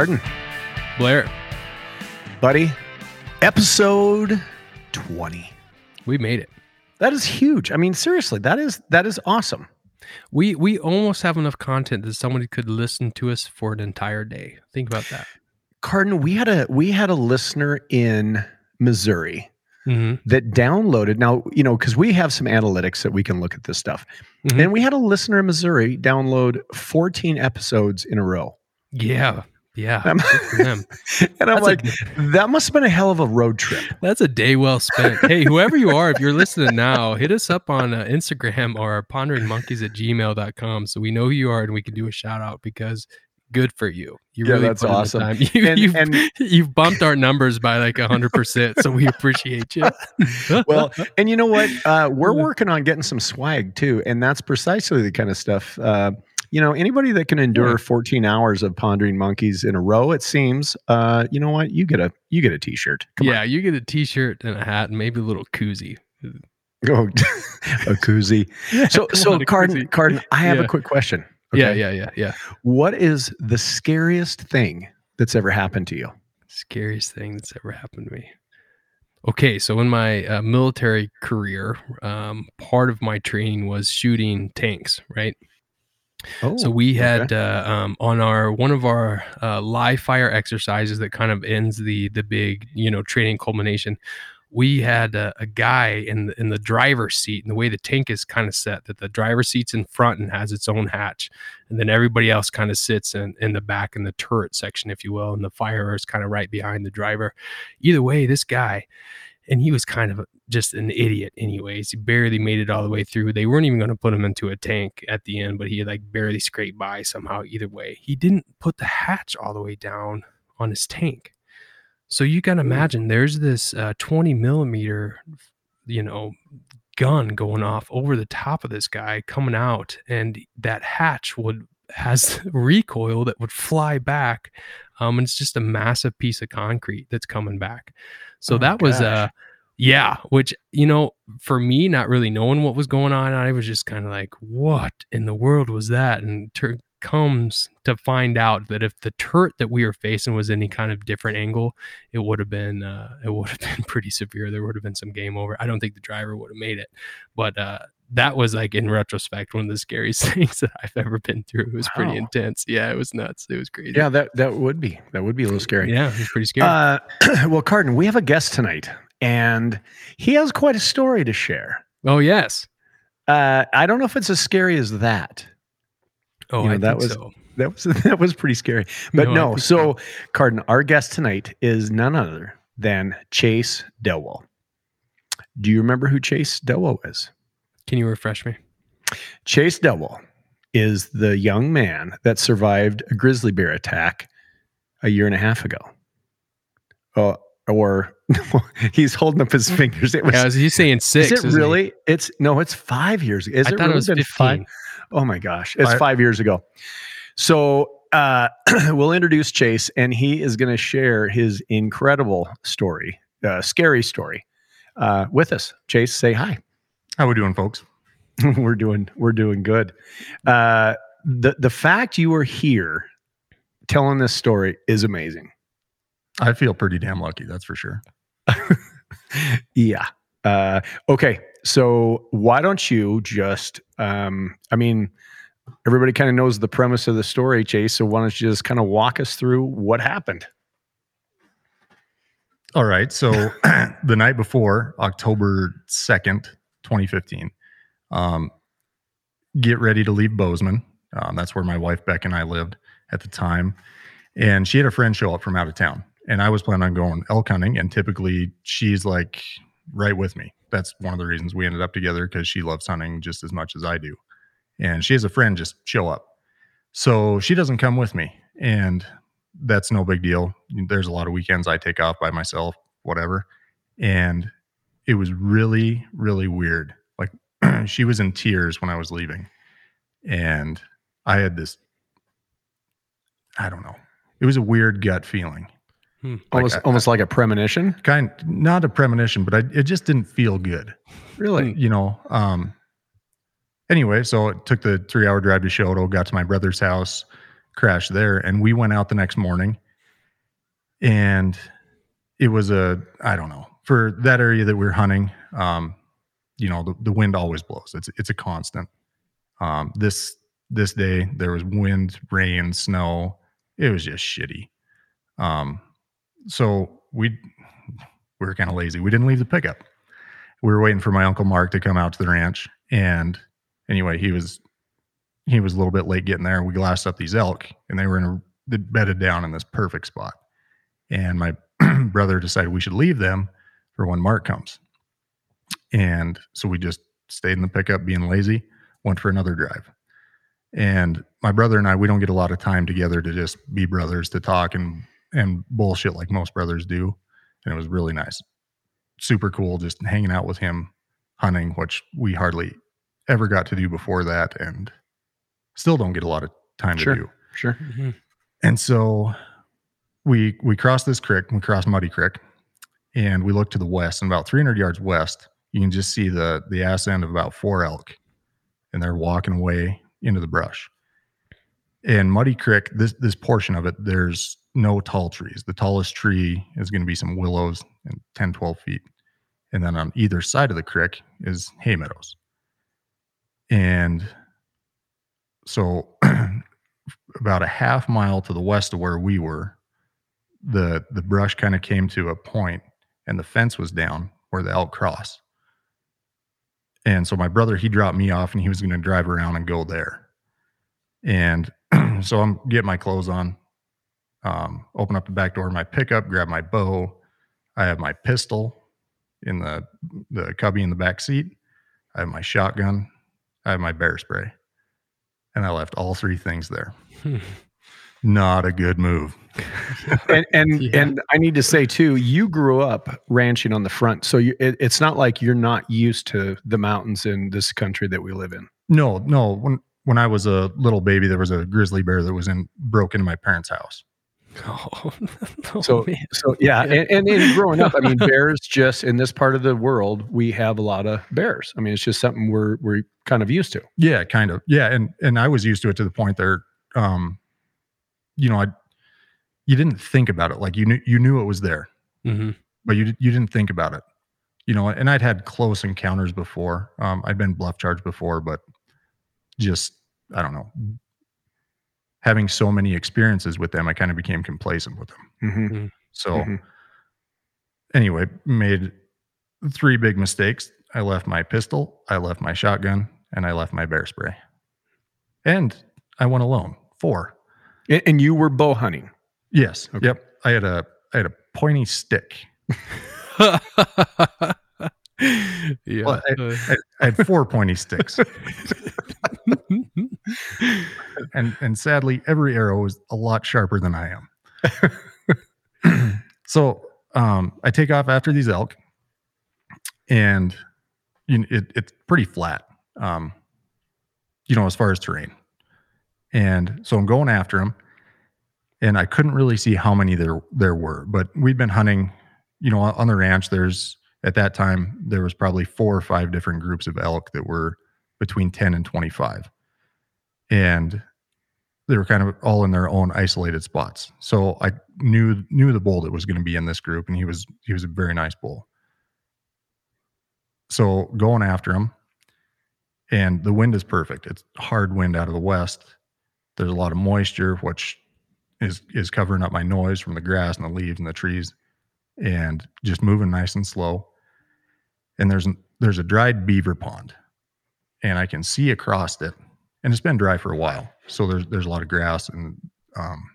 Carden, Blair, buddy, episode 20. we made it. That is huge. I mean, seriously, that is that is awesome. We we almost have enough content that somebody could listen to us for an entire day. Think about that. Carden, we had a we had a listener in Missouri Mm-hmm. that downloaded now, you know, because we have some analytics that we can look at this stuff. Mhm. And we had a listener in Missouri download 14 episodes in a row. Yeah, yeah. I'm- good for them. And I'm That's a- like, that must have been a hell of a road trip. That's a day well spent. Hey, whoever you are, if you're listening now, hit us up on uh, Instagram or ponderingmonkeys at gmail.com so we know who you are and we can do a shout out because good for you. You Yeah, really that's put in the awesome. time. You, And- you've, and- you've bumped our numbers by like 100%. So we appreciate you. Well, and you know what? Uh, we're working on getting some swag too, and that's precisely the kind of stuff. Uh, you know, anybody that can endure Yeah. 14 hours of pondering monkeys in a row, it seems. Uh, you know what? You get a you get a T-shirt. Come yeah, you get a t shirt and a hat and maybe a little koozie. oh, a koozie. So, so on, Carden, koozie. Carden, I have Yeah. a quick question. Yeah, okay? yeah, yeah, yeah. What is the scariest thing that's ever happened to you? Scariest thing that's ever happened to me. Okay, so in my uh, military career, um, part of my training was shooting tanks, right? Oh, so we okay. had uh, um, on our one of our uh, live fire exercises that kind of ends the the big you know training culmination. We had a, a guy in the, in the driver's seat, and the way the tank is kind of set, that the driver's seat's in front and has its own hatch, and then everybody else kind of sits in, in the back in the turret section, if you will, and the fire is kind of right behind the driver. Either way, this guy, and he was kind of just an idiot, anyways. He barely made it all the way through. They weren't even going to put him into a tank at the end, but he like barely scraped by somehow. Either way, he didn't put the hatch all the way down on his tank. So you can imagine there's this uh, 20 millimeter, you know, gun going off over the top of this guy coming out, and that hatch would has recoil that would fly back. Um, and it's just a massive piece of concrete that's coming back. So Oh, that was gosh. Yeah, which you know, for me, not really knowing what was going on, I was just kind of like, "What in the world was that?" And tur- comes to find out that if the turret that we were facing was any kind of different angle, it would have been uh, it would have been pretty severe. There would have been some game over. I don't think the driver would have made it, but uh, that was like in retrospect one of the scariest things that I've ever been through. It was pretty intense. Yeah, it was nuts. It was crazy. yeah, that that would be that would be a little scary. yeah, it was pretty scary. Uh, well, Carden, we have a guest tonight, and he has quite a story to share. oh yes. Uh, I don't know if it's as scary as that. Oh, You know, that was- so. That was that was pretty scary. But No, no, think so Carden, our guest tonight is none other than Chase Dellwo. Do you remember who Chase Dellwo is? Can you refresh me? Chase Dellwo is the young man that survived a grizzly bear attack a year and a half ago. Uh, or he's holding up his fingers. It was, Yeah, he's saying six. is it isn't he? really? It's no, it's five years. Is I it thought really it was been 15. five? Oh my gosh, it's I- five years ago. So uh, we'll introduce Chase, and he is going to share his incredible story, uh, scary story, uh, with us. Chase, say hi. How are we doing, folks? we're doing we're doing good. Uh, the the fact you are here telling this story is amazing. I feel pretty damn lucky, that's for sure. Yeah. Uh, okay. So why don't you just? Um, I mean, everybody kind of knows the premise of the story, Chase. So why don't you just kind of walk us through what happened? All right. So the night before, October 2nd, 2015, um, get ready to leave Bozeman. Um, that's where my wife, Beck, and I lived at the time. And she had a friend show up from out of town. And I was planning on going elk hunting. And typically she's like right with me. That's one of the reasons we ended up together because she loves hunting just as much as I do. And she has a friend just show up. So she doesn't come with me. And that's no big deal. There's a lot of weekends I take off by myself, whatever. And it was really, really weird. Like she was in tears when I was leaving. And I had this, I don't know. It was a weird gut feeling. Hmm. Like, almost I- almost like a premonition. Kind not a premonition, but I, it just didn't feel good. Really? You know, um, anyway, so it took the three hour drive to Choteau, got to my brother's house, crashed there. And we went out the next morning and it was a, I don't know, for that area that we are hunting, um, you know, the, the wind always blows. It's, it's a constant. Um, this, this day there was wind, rain, snow. It was just shitty. Um, so we, we were kind of lazy. We didn't leave the pickup. We were waiting for my uncle Mark to come out to the ranch. And anyway, he was he was a little bit late getting there. We glassed up these elk, and they were in a they bedded down in this perfect spot. And my brother decided we should leave them for when Mark comes. And so we just stayed in the pickup, being lazy. Went for another drive. And my brother and I, we don't get a lot of time together to just be brothers to talk and and bullshit like most brothers do. And it was really nice, super cool, just hanging out with him, hunting, which we hardly ever got to do before that, and still don't get a lot of time Sure. to do. Sure. Mhm. And so we we crossed this creek, we crossed Muddy Creek, and we look to the west, and about 300 yards west, you can just see the the ass end of about four elk, and they're walking away into the brush. And Muddy Creek, this this portion of it, there's no tall trees. The tallest tree is going to be some willows and 10, 12 feet. And then on either side of the creek is hay meadows. And so about a half mile to the west of where we were, the the brush kind of came to a point and the fence was down where the elk cross. And so my brother, he dropped me off and he was going to drive around and go there. And so I'm getting my clothes on, um, open up the back door of my pickup, grab my bow. I have my pistol in the the cubby in the back seat. I have my shotgun. I have my bear spray. And I left all three things there. Not a good move. and and, Yeah. and I need to say too, you grew up ranching on the front, so you, it, it's not like you're not used to the mountains in this country that we live in. No, no. When when I was a little baby, there was a grizzly bear that was in broke into my parents' house. Oh, So man. so yeah, Yeah. And, and in growing up, I mean, bears just in this part of the world, we have a lot of bears. I mean, it's just something we're we're kind of used to. Yeah, kind of. Yeah, and and I was used to it to the point there, um, you know, I you didn't think about it like you knew you knew it was there, Mhm. but you you didn't think about it, you know. And I'd had close encounters before. Um, I'd been bluff charged before, but just I don't know. Having so many experiences with them, I kind of became complacent with them. Mm-hmm. So Mhm. anyway, made three big mistakes. I left my pistol, I left my shotgun, and I left my bear spray. And I went alone. Four. And, and you were bow hunting. Yes. Okay. Yep. I had a I had a pointy stick. yeah. Well, uh, I, I had four pointy sticks. And and sadly, every arrow is a lot sharper than I am. so um I take off after these elk and you know, it, it's pretty flat. Um, you know, as far as terrain. And so I'm going after them, and I couldn't really see how many there there were, but we'd been hunting, you know, on the ranch. There's at that time there was probably four or five different groups of elk that were between 10 and 25, and they were kind of all in their own isolated spots. So I knew knew the bull that was going to be in this group, and he was he was a very nice bull. So going after him, and the wind is perfect. It's hard wind out of the west. There's a lot of moisture, which is is covering up my noise from the grass and the leaves and the trees, and just moving nice and slow. And there's there's a dried beaver pond, and I can see across it, and it's been dry for a while. So there's there's a lot of grass and um,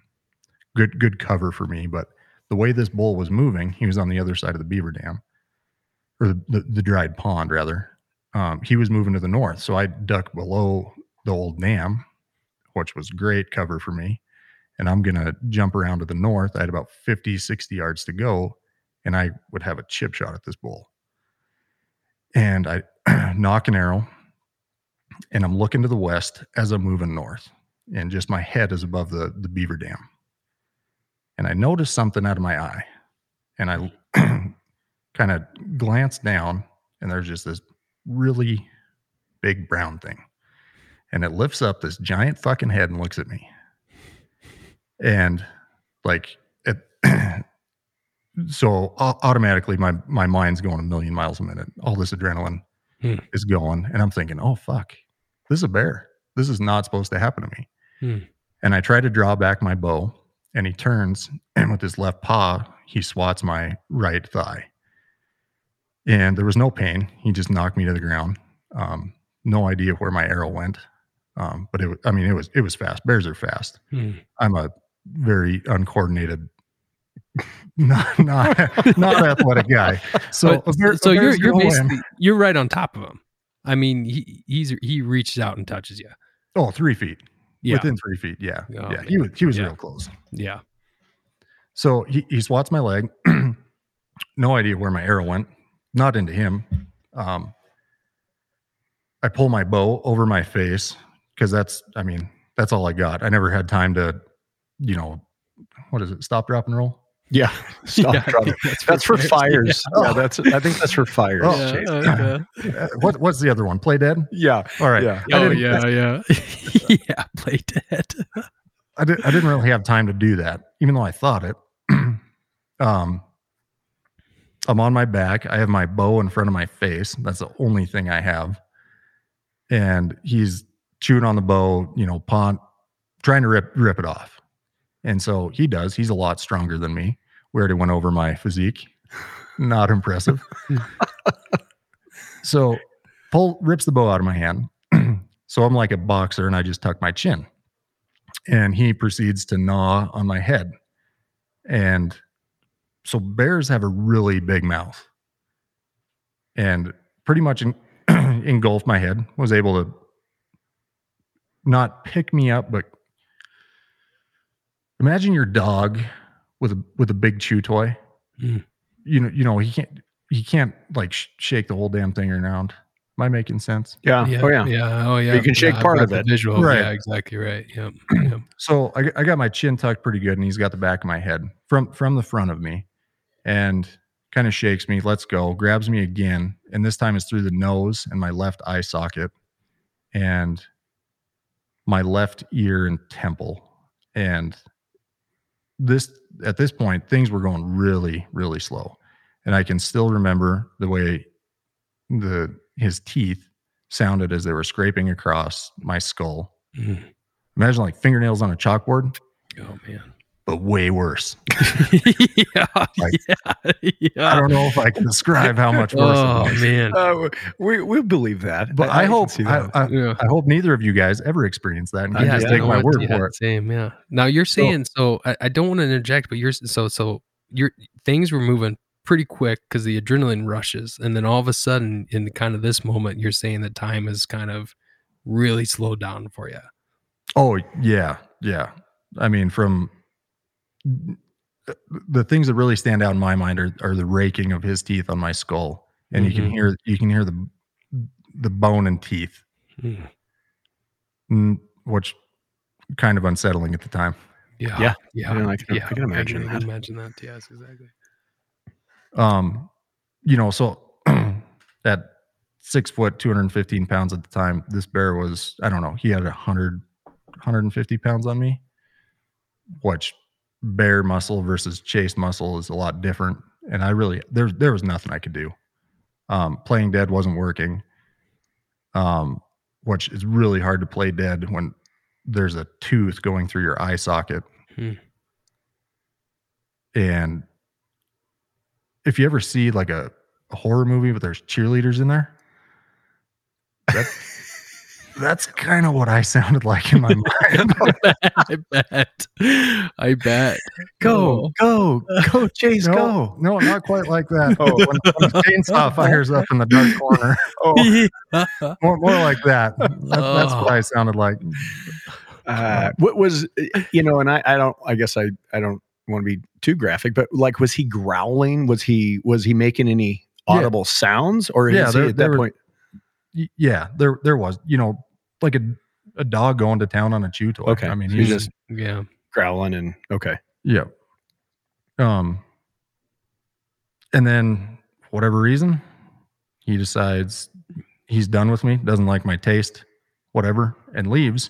good good cover for me. But the way this bull was moving, he was on the other side of the beaver dam, or the, the, the dried pond rather. Um, he was moving to the north, so I ducked below the old dam, which was great cover for me. And I'm gonna jump around to the north. I had about 50, 60 yards to go, and I would have a chip shot at this bull. And I nock an arrow, and I'm looking to the west as I'm moving north, and just my head is above the the beaver dam. And I noticed something out of my eye, and I kind of glanced down, and there's just this really big brown thing, and it lifts up this giant fucking head and looks at me. and like it so au- automatically my my mind's going a million miles a minute all this adrenaline Hmm. is going and i'm thinking oh fuck this is a bear. This is not supposed to happen to me. Hmm. and i try to draw back my bow and he turns and with his left paw he swats my right thigh. And there was no pain. He just knocked me to the ground. Um, no idea where my arrow went. Um, but it wa- i mean it was it was fast. Bears are fast. Hmm. I'm a very uncoordinated, not not, not athletic guy. So, But- bear- so you're you're basically you're right on top of him. I mean, he he's he reaches out and touches you. oh three feet Yeah, within three feet. Yeah, Oh, yeah. He was he was Yeah. real close. yeah. So he he swats my leg. no idea where my arrow went. Not into him. Um, I pull my bow over my face because that's I mean that's all I got. I never had time to, you know, what is it? Stop, drop, and roll. Yeah. Stop Yeah, drop. That's for fires. Yeah, that's. I think that's for fires. Oh, Yeah, okay. Uh, what what's the other one? Play dead. yeah. All right. Yeah. Oh yeah, yeah, yeah. Play dead. I, did, I didn't really have time to do that, even though I thought it. um, I'm on my back. I have my bow in front of my face. That's the only thing I have. And he's chewing on the bow, you know, pawn, trying to rip rip it off. And so he does. He's a lot stronger than me. We already went over my physique. Not impressive. so pull rips the bow out of my hand. so I'm like a boxer and I just tuck my chin and he proceeds to gnaw on my head. And so bears have a really big mouth and pretty much en- engulfed my head, was able to not pick me up, but imagine your dog with a with a big chew toy. Mm. You know, you know, he can't he can't like sh- shake the whole damn thing around. Am I making sense? Yeah. yeah, Oh yeah. yeah. Oh yeah. You can shake Yeah, part of it. Visual. Right. Yeah, exactly right. Yep. yep. So I, I got my chin tucked pretty good, and he's got the back of my head from from the front of me, and kind of shakes me. Let's go. Grabs me again, and this time it's through the nose and my left eye socket, and my left ear and temple. And this at this point, things were going really really slow, and I can still remember the way the his teeth sounded as they were scraping across my skull Mm. Imagine like fingernails on a chalkboard, Oh man. But way worse. yeah, Like- yeah, yeah. I don't know if I can describe how much worse Oh it was. man. Uh, we we believe that, But I, can hope I. I, Yeah. I hope neither of you guys ever experience that and can Yeah, just yeah, take no, my word yeah, for it. Same, yeah. Now you're saying so. I, I don't want to interject, but you're so so. Your things were moving pretty quick because the adrenaline rushes, and then all of a sudden, in kind of this moment, you're saying that time is kind of really slowed down for you. Oh yeah, yeah. I mean, from the things that really stand out in my mind are, are the raking of his teeth on my skull, and you can Mhm. hear you can hear the the bone and teeth, Mm. mm, which kind of unsettling at the time. Yeah, Yeah. yeah, Yeah, I can- I can imagine I that. can imagine that. Yes, exactly. um you know so at six foot 215 pounds at the time this bear was i don't know he had 100 150 pounds on me which bear muscle versus chase muscle is a lot different. And i really there, there was nothing i could do. Um playing dead wasn't working. Um which is really hard to play dead when there's a tooth going through your eye socket. Hmm. and if you ever see like a, a horror movie but there's cheerleaders in there that, that's kind of what i sounded like in my mind I bet. I bet. go, go, go, Chase, no, go. no not quite like that Oh. when, when the chainsaw fires up in the dark corner Oh, more, more like that That- that's what i sounded like uh, what was you know? And I, I don't. I guess I, I don't want to be too graphic, but like, was he growling? Was he, was he making any Yeah. audible sounds, or Yeah, is he at that were- point? Y- yeah there there was you know like a, a dog going to town on a chew toy Okay, i mean so he's just yeah. growling and okay. Yeah. Um and then whatever reason, he decides he's done with me, doesn't like my taste, whatever, and leaves.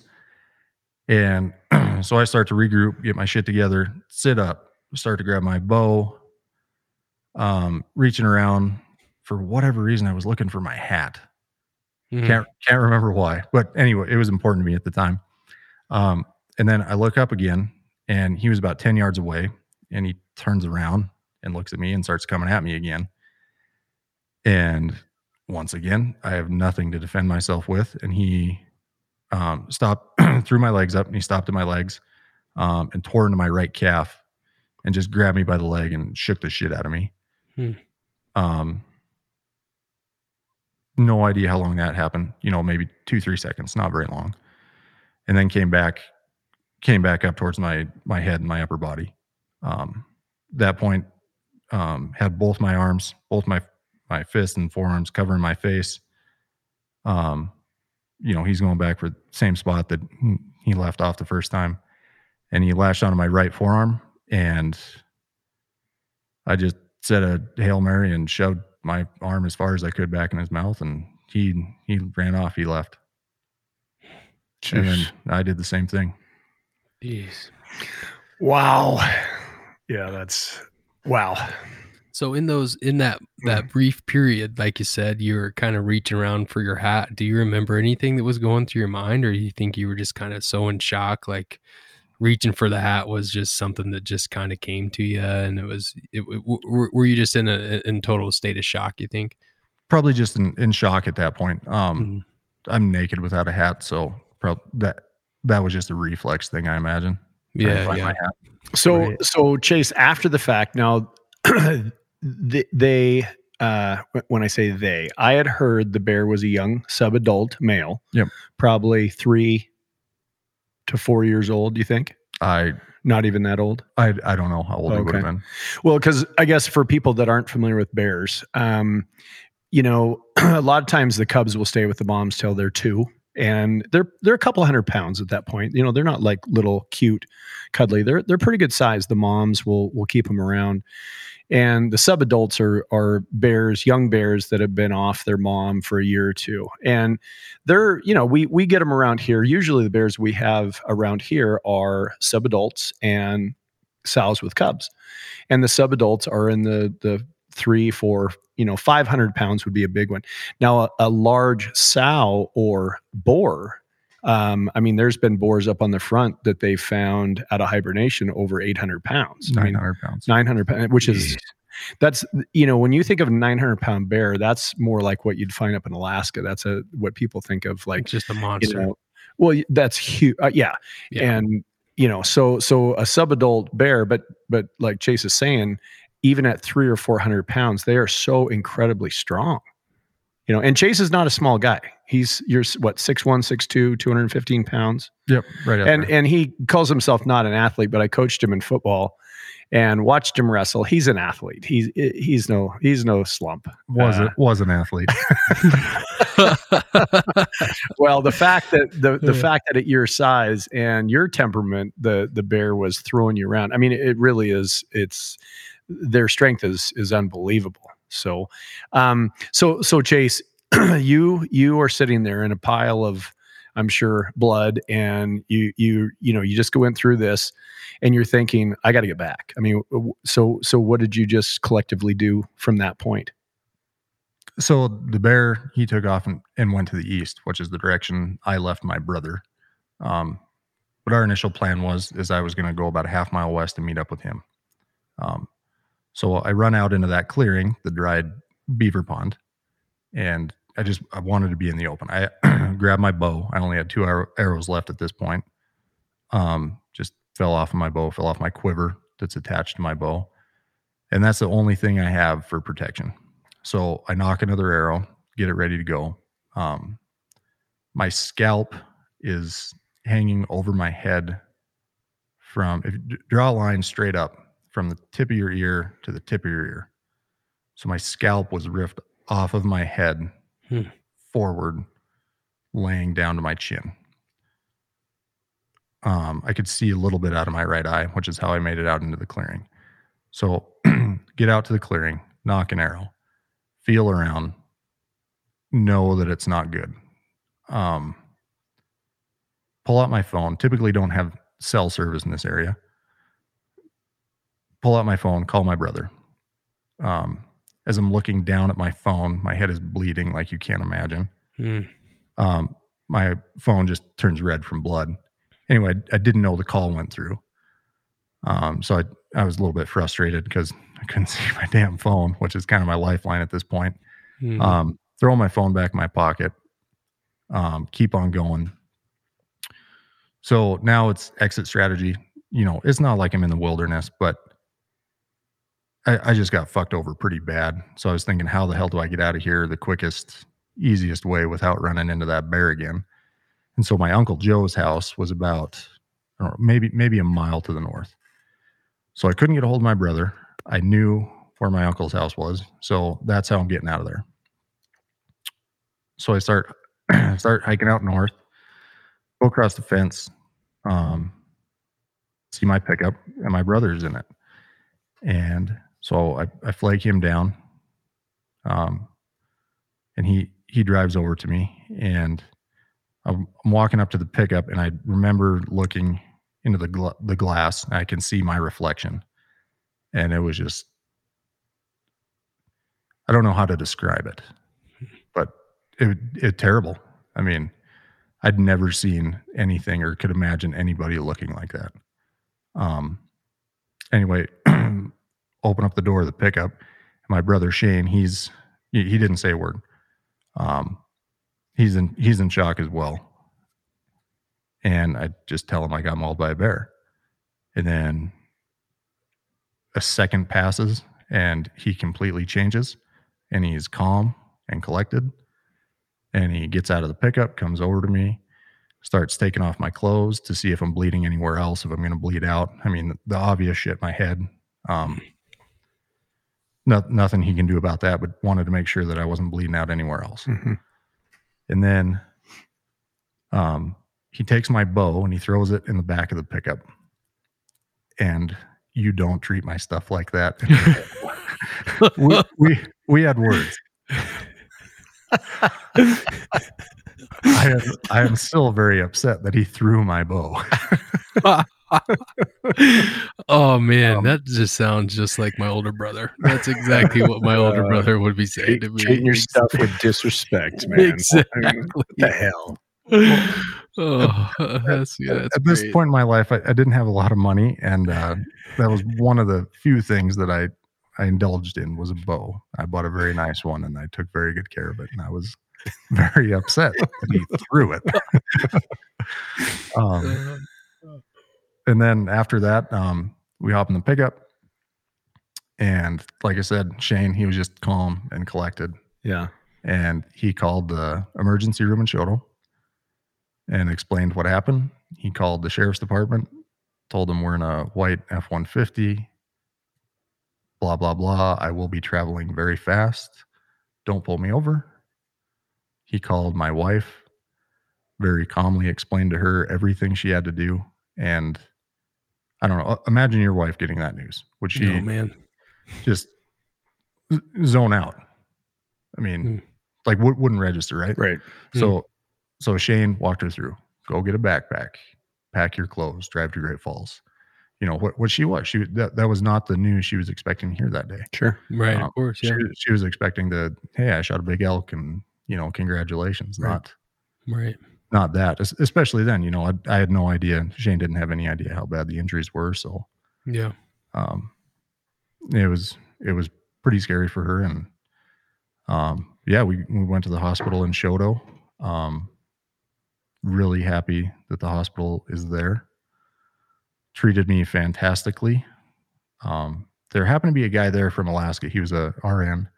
And so I start to regroup, get my shit together, sit up, start to grab my bow, um, reaching around for whatever reason. I was looking for my hat. Mhm. Can't can't remember why, but anyway, it was important to me at the time. Um, and then I look up again, and he was about ten yards away, and he turns around and looks at me and starts coming at me again. And once again, I have nothing to defend myself with, and he um, stopped, threw my legs up, and he stopped at my legs, um, and tore into my right calf, and just grabbed me by the leg and shook the shit out of me. Hmm. Um, no idea how long that happened. You know, maybe two, three seconds, not very long. And then came back, came back up towards my my head and my upper body. Um, that point, um, had both my arms, both my my fists and forearms covering my face. Um, you know, he's going back for the same spot that he- left off the first time, and he lashed onto my right forearm, and I just said a hail mary and shoved my arm as far as I could back in his mouth, and he he ran off. He left, and then I did the same thing. Jeez. Wow. Yeah, that's wow. So in those in that that hmm. brief period, like you said, you were kind of reaching around for your hat. Do you remember anything that was going through your mind, or do you think you were just kind of so in shock, like reaching for the hat was just something that just kind of came to you, and it was it, w- w- were you just in a in total state of shock? You think? Probably just in, in shock at that point. Um, Mhm. I'm naked without a hat, so prob- that that was just a reflex thing, I imagine. Yeah, find yeah. my hat. So Right. so Chase, after the fact, now they, they uh when I say they, I had heard the bear was a young sub-adult male. Yep. Probably three to four years old, do you think? I Not even that old? I I don't know how old he would have been. Well, because I guess for people that aren't familiar with bears, um, you know, a lot of times the cubs will stay with the moms till they're two, and they're they're a couple hundred pounds at that point. You know, they're not like little cute, cuddly. They're they're pretty good size. The moms will will keep them around, and the sub adults are are bears, young bears that have been off their mom for a year or two, and they're you know we we get them around here. Usually the bears we have around here are sub adults and sows with cubs. And the sub adults are in the the three four you know 500 pounds would be a big one. Now a, a large sow or boar um, i mean there's been boars up on the front that they found out of hibernation over 800 pounds I mean, pounds. 900 pounds which is that's you know when you think of a 900 pound bear that's more like what you'd find up in alaska that's a what people think of like just a you monster. know well that's huge uh, yeah Yeah. and you know so so a subadult bear but but like chase is saying even at three or four hundred pounds they are so incredibly strong you know and chase is not a small guy he's you're what 6'1 6'2 215 pounds Yep, right. and after. and he calls himself not an athlete but i coached him in football and watched him wrestle he's an athlete he's he's no he's no slump was uh, it was an athlete. well the fact that the the Yeah. fact that at your size and your temperament the the bear was throwing you around i mean it really is it's their strength is is unbelievable so um so so chase you you are sitting there in a pile of i'm sure blood and you you you know you just went through this and you're thinking i got to get back i mean so so what did you just collectively do from that point so the bear he took off and, and went to the east, which is the direction I left my brother. Um, but our initial plan was is I was going to go about a half mile west and meet up with him. Um, so I run out into that clearing, the dried beaver pond, and I just I wanted to be in the open. I grabbed my bow. I only had two arrow, arrows left at this point. Um, just fell off of my bow, fell off my quiver that's attached to my bow, and that's the only thing I have for protection. So I nock another arrow, get it ready to go. Um, my scalp is hanging over my head from if you draw a line straight up from the tip of your ear to the tip of your ear. So my scalp was ripped off of my head Hmm. forward, laying down to my chin. Um, I could see a little bit out of my right eye, which is how I made it out into the clearing. So get out to the clearing, nock an arrow, feel around, know that it's not good. Um, pull out my phone. Typically, don't have cell service in this area. Pull out my phone, call my brother. Um, as I'm looking down at my phone, my head is bleeding like you can't imagine. Mm. Um, my phone just turns red from blood. Anyway, I, I didn't know the call went through. Um, so I, I was a little bit frustrated because I couldn't see my damn phone, which is kind of my lifeline at this point. Mhm. Um, throw my phone back in my pocket. Um, keep on going. So now it's exit strategy. You know, it's not like I'm in the wilderness, but I, I just got fucked over pretty bad. So I was thinking, how the hell do I get out of here the quickest, easiest way without running into that bear again? And so my uncle Joe's house was about know, maybe maybe a mile to the north. So I couldn't get a hold of my brother. I knew where my uncle's house was. So that's how I'm getting out of there. So I start start hiking out north, go across the fence, um, see my pickup, and my brother's in it. And so I, I flag him down. Um, and he he drives over to me and I'm, walking up to the pickup and I remember looking into the gla- the glass and I can see my reflection. And it was just I don't know how to describe it, but it it terrible. I mean, I'd never seen anything or could imagine anybody looking like that. Um anyway, open up the door of the pickup. And My brother Shane, he's he, he didn't say a word. Um he's in he's in shock as well. And I just tell him I got mauled by a bear. And then a second passes and he completely changes and he's calm and collected. And he gets out of the pickup, comes over to me, starts taking off my clothes to see if I'm bleeding anywhere else, if I'm going to bleed out. I mean, the, the obvious shit, my head. Um, no, nothing he can do about that, but wanted to make sure that I wasn't bleeding out anywhere else. Mhm. And then um, he takes my bow and he throws it in the back of the pickup. And you don't treat my stuff like that. we, we we had words. I am I am still very upset that he threw my bow. oh man, Um, that just sounds just like my older brother. That's exactly what my older Uh, brother would be saying to me. Treating your stuff with disrespect, man. Exactly. I mean, what the hell? oh, that's yeah. That's At this great. point in my life, I, I didn't have a lot of money, and uh, that was one of the few things that I I indulged in was a bow. I bought a very nice one, and I took very good care of it. And I was very upset that he threw it. um, Uh, and then after that, um, we hop in the pickup, and like I said, Shane, he was just calm and collected, Yeah. and he called the emergency room in Choteau and explained what happened. He called the sheriff's department, told them we're in a white F one fifty. Blah blah blah. I will be traveling very fast. Don't pull me over. He called my wife, very calmly explained to her everything she had to do, and I don't know. uh, Imagine your wife getting that news. Would she oh man. just zone out? I mean, Hmm. like wou- wouldn't register, right? Right. So, so Shane walked her through. Go get a backpack, pack your clothes, drive to Great Falls. You know what? What she was. She that that was not the news she was expecting to hear that day. Sure. Right, Um, of course, She, yeah. she was expecting the hey, I shot a big elk, and you know, congratulations. Right. Not Right. Not that. Especially then, you know, I, I had no idea. Shane didn't have any idea how bad the injuries were. So, Yeah. um, it was it was pretty scary for her and um yeah we, we went to the hospital in Choteau um really happy that the hospital is there treated me fantastically um there happened to be a guy there from alaska he was a rn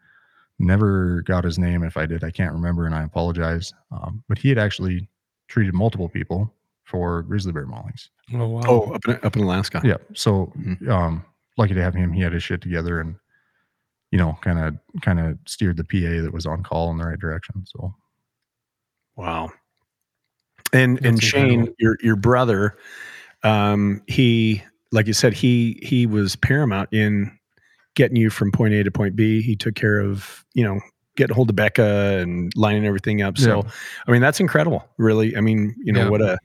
never got his name if i did i can't remember and i apologize um, but he had actually treated multiple people for grizzly bear maulings Oh wow. Oh, up in, up in Alaska. yeah. So Mhm. um lucky to have him. He had his shit together and you know, kind of kind of steered the PA that was on call in the right direction. So Wow. And and Shane, incredible. your your brother, um, he like you said, he he was paramount in getting you from point A to point B. He took care of, you know, getting hold of Becca and lining everything up. So I mean, that's incredible, really. I mean, you know, Yeah. what a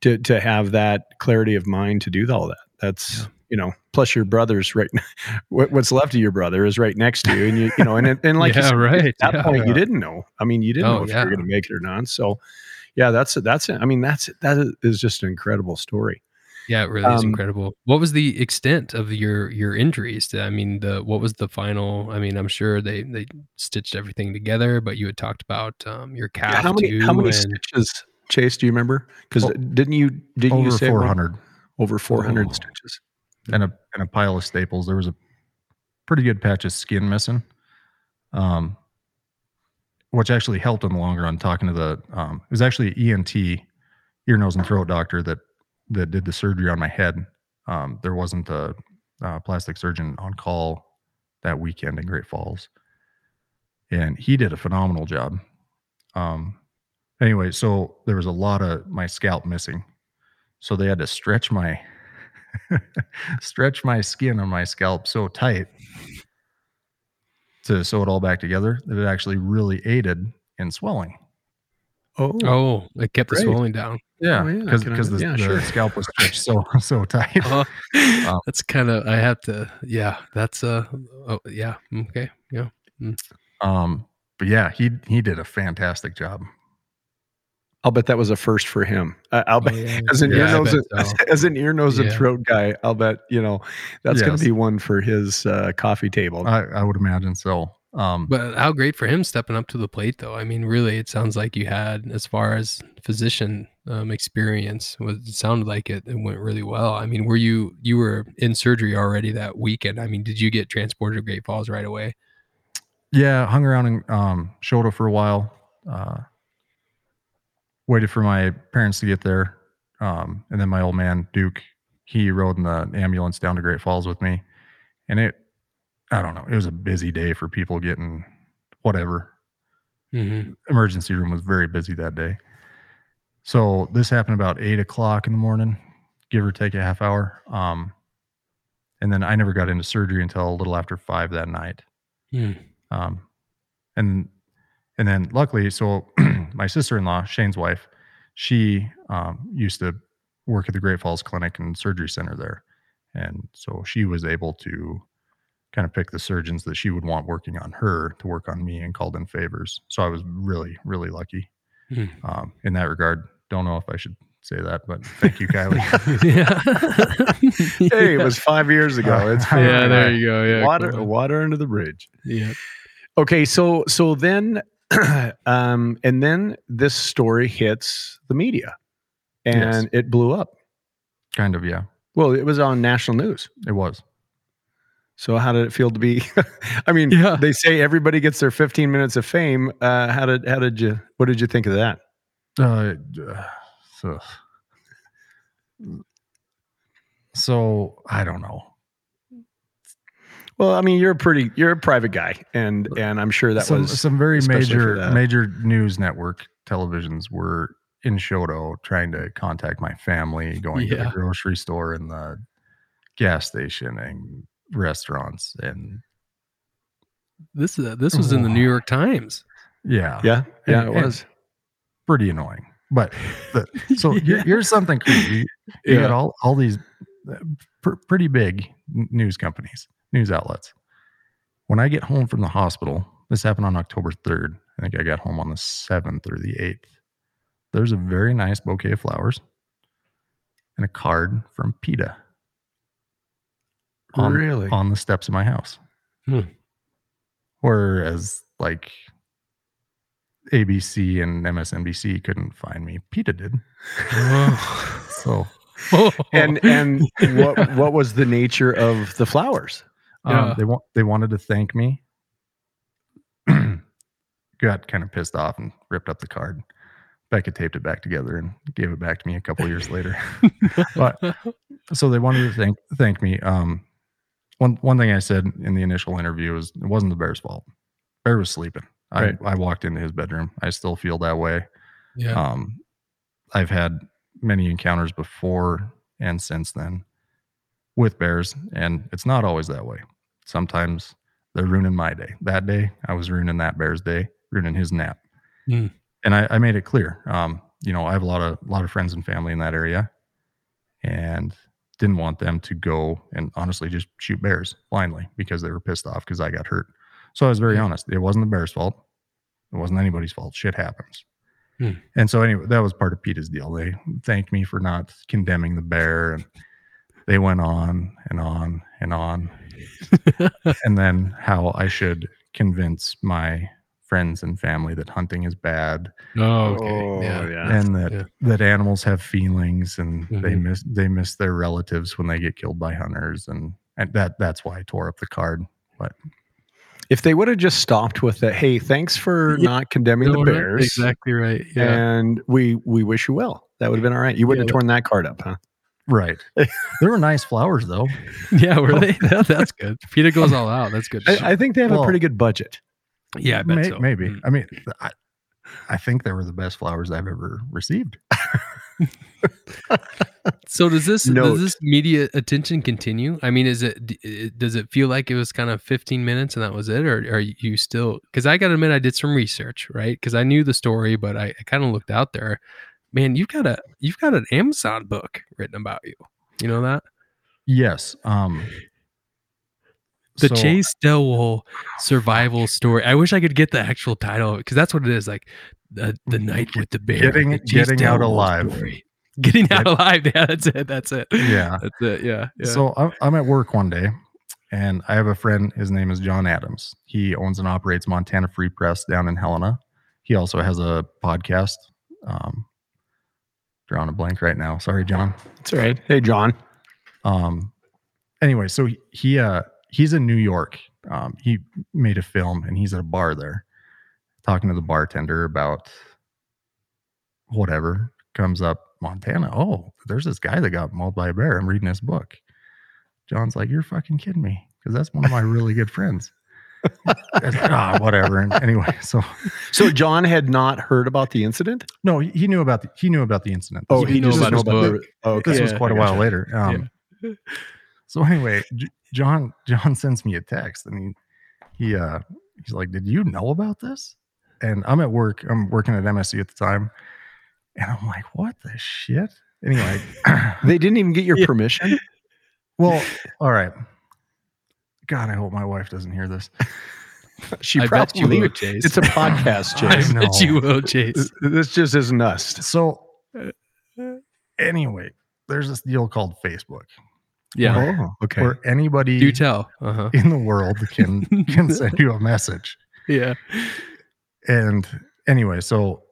to to have that clarity of mind to do all that. That's Yeah. you know, plus your brother's right. what- What's left of your brother is right next to you, and you you know, and and like yeah, said, right. at that yeah. point you didn't know. I mean, you didn't Oh, know if yeah. you were going to make it or not. So, yeah, that's that's it. I mean, that's that is just an incredible story. Yeah, it really is Um, incredible. What was the extent of your your injuries? I mean, the what was the final? I mean, I'm sure they they stitched everything together, but you had talked about um, your calf how many too. how many and- stitches, Chase? Do you remember? Because Oh, didn't you didn't you Over say one- 400 over four hundred Oh. stitches? and a and a pile of staples. There was a pretty good patch of skin missing, um, which actually helped in the long run. Talking to the um, it was actually an ENT, ear, nose, and throat doctor that that did the surgery on my head. Um, there wasn't a, uh plastic surgeon on call that weekend in Great Falls, and he did a phenomenal job. Um, anyway, so there was a lot of my scalp missing, so they had to stretch my stretch my skin on my scalp so tight to sew it all back together that it actually really aided in swelling. Oh, Oh, it kept the swelling down. Yeah, Oh, yeah, because because the, yeah, the sure. scalp was stretched so so tight. Oh, Um, that's kind of. I have to. Yeah, that's uh. Oh, yeah. Okay. Yeah. Um, but yeah, he he did a fantastic job. I'll bet that was a first for him. I I'll bet Oh, yeah. as an Yeah, ear I nose bet and, so. as an ear nose and Yeah. throat guy. I'll bet you know that's going to be one for his uh, coffee table. I, I would imagine so. Um, But how great for him stepping up to the plate, though. I mean, really, it sounds like you had, as far as physician um, experience, was it sounded like it, it went really well. I mean, were you you were in surgery already that weekend? I mean, did you get transported to Great Falls right away? yeah, hung around in um, Choteau for a while. Uh, waited for my parents to get there, um, and then my old man Duke, he rode in the ambulance down to Great Falls with me, and it, I don't know, it was a busy day for people getting whatever. Mm-hmm. Emergency room was very busy that day. So this happened about eight o'clock in the morning, give or take a half hour. Um, and then I never got into surgery until a little after five that night. Mm. Um, and and then luckily, so my sister-in-law, Shane's wife, she um, used to work at the Great Falls Clinic and Surgery Center there, and so she was able to kind of pick the surgeons that she would want working on her to work on me and called in favors. So I was really, really lucky Hmm. um, in that regard. Don't know if I should say that, but thank you, Kylie. yeah. hey, it was five years ago. It's fine. yeah, there you go. Yeah, water cool. water under the bridge. Yeah. Okay, so so then um and then this story hits the media and Yes. it blew up. kind of, yeah, Well, it was on national news. it was. So how did it feel to be I mean, Yeah. they say everybody gets their 15 minutes of fame. Uh how did how did you what did you think of that? Uh, so, so I don't know. Well, I mean, you're a pretty you're a private guy and and I'm sure that some, was some very major major news network televisions were in Choteau trying to contact my family, going to the grocery store and the gas station and restaurants, and This uh, this was in the New York Times. yeah, Yeah, yeah, And- it was. pretty annoying. But the, so here- here's something crazy. You Yeah. got all all these uh, pr- pretty big news companies, news outlets. When I get home from the hospital, this happened on October 3rd. I think I got home on the 7th or the 8th. There's a very nice bouquet of flowers and a card from PETA on, really? on the steps of my house. Hmm. Whereas, like, ABC and MSNBC couldn't find me. PETA did. So, and and what what was the nature of the flowers? Um, they want they wanted to thank me. Got kind of pissed off and ripped up the card. Becca taped it back together and gave it back to me a couple years later. but so they wanted to thank thank me. Um, one one thing I said in the initial interview was it wasn't the bear's fault. Bear was sleeping. Right. I, I walked into his bedroom. I still feel that way. yeah. Um, I've had many encounters before and since then with bears, and it's not always that way. Sometimes they're ruining my day. That day, I was ruining that bear's day, ruining his nap. Hmm. And I, I made it clear. Um, you know, I have a lot of a lot of friends and family in that area, and didn't want them to go and honestly just shoot bears blindly because they were pissed off because I got hurt. So I was very Yeah. honest. It wasn't the bear's fault. It wasn't anybody's fault. Shit happens. Hmm. And so anyway, that was part of PETA's deal. They thanked me for not condemning the bear and they went on and on and on. and then how I should convince my friends and family that hunting is bad Oh, Oh, yeah. yeah. and that yeah. that animals have feelings and they Mhm. miss they miss their relatives when they get killed by hunters and, and that that's why I tore up the card. But if they would have just stopped with the, hey, thanks for Yeah. not condemning No, the Bears. Exactly right. Yeah. And we we wish you well. That would have been all right. You wouldn't Yeah, have torn that card up, huh? Right. there were nice flowers though. yeah. Were they? That- that's good. PETA goes all out. That's good. I, I think they have Well- a pretty good budget. Yeah, I bet May- so. Maybe. Mm. I mean, I, I think they were the best flowers I've ever received. So does this Note. does this media attention continue? I mean, is it it- does it feel like it was kind of 15 minutes and that was it, or are you still? Because I got to admit, I did some research, right? Because I knew the story, but I, I kind of looked out there. Man, you've got a you've got an Amazon book written about you. You know that Yes. Um the so- Chase Dellwo survival story. I wish I could get the actual title because that's what it is. Like the the night with the bear, Getting- the Chase getting out alive. story. Getting out alive. Yeah, that's it. That's it. Yeah. That's it. Yeah. yeah. So I'm, I'm at work one day and I have a friend. His name is John Adams. He owns and operates Montana Free Press down in Helena. He also has a podcast. Um, drawing a blank right now. Sorry, John. That's all right. Hey, John. Um, anyway, so he, he uh he's in New York. Um, he made a film and he's at a bar there, talking to the bartender about whatever comes up. Montana. Oh, there's this guy that got mauled by a bear. I'm reading his book. John's like, "You're fucking kidding me," because that's one of my really good friends. Like, ah, whatever. And anyway, so So John had not heard about the incident. no, he, he knew about the he knew about the incident. Oh, This he knew was- about the, his was- book. Oh, okay. this was quite a while later. Um, So anyway, John John sends me a text and he he uh he's like, "Did you know about this?" And I'm at work. I'm working at MSC at the time, and I'm like, "What the shit?" Anyway, They didn't even get your Yeah. permission. well, all right. God, I hope my wife doesn't hear this. She I bet you probably. will, Chase. It's a podcast, I Chase. know. bet you will, Chase. this just isn't us. So anyway, there's this deal called Facebook, Yeah. Oh, okay. where anybody Do tell. Uh huh. in the world can can send you a message. Yeah. And anyway, so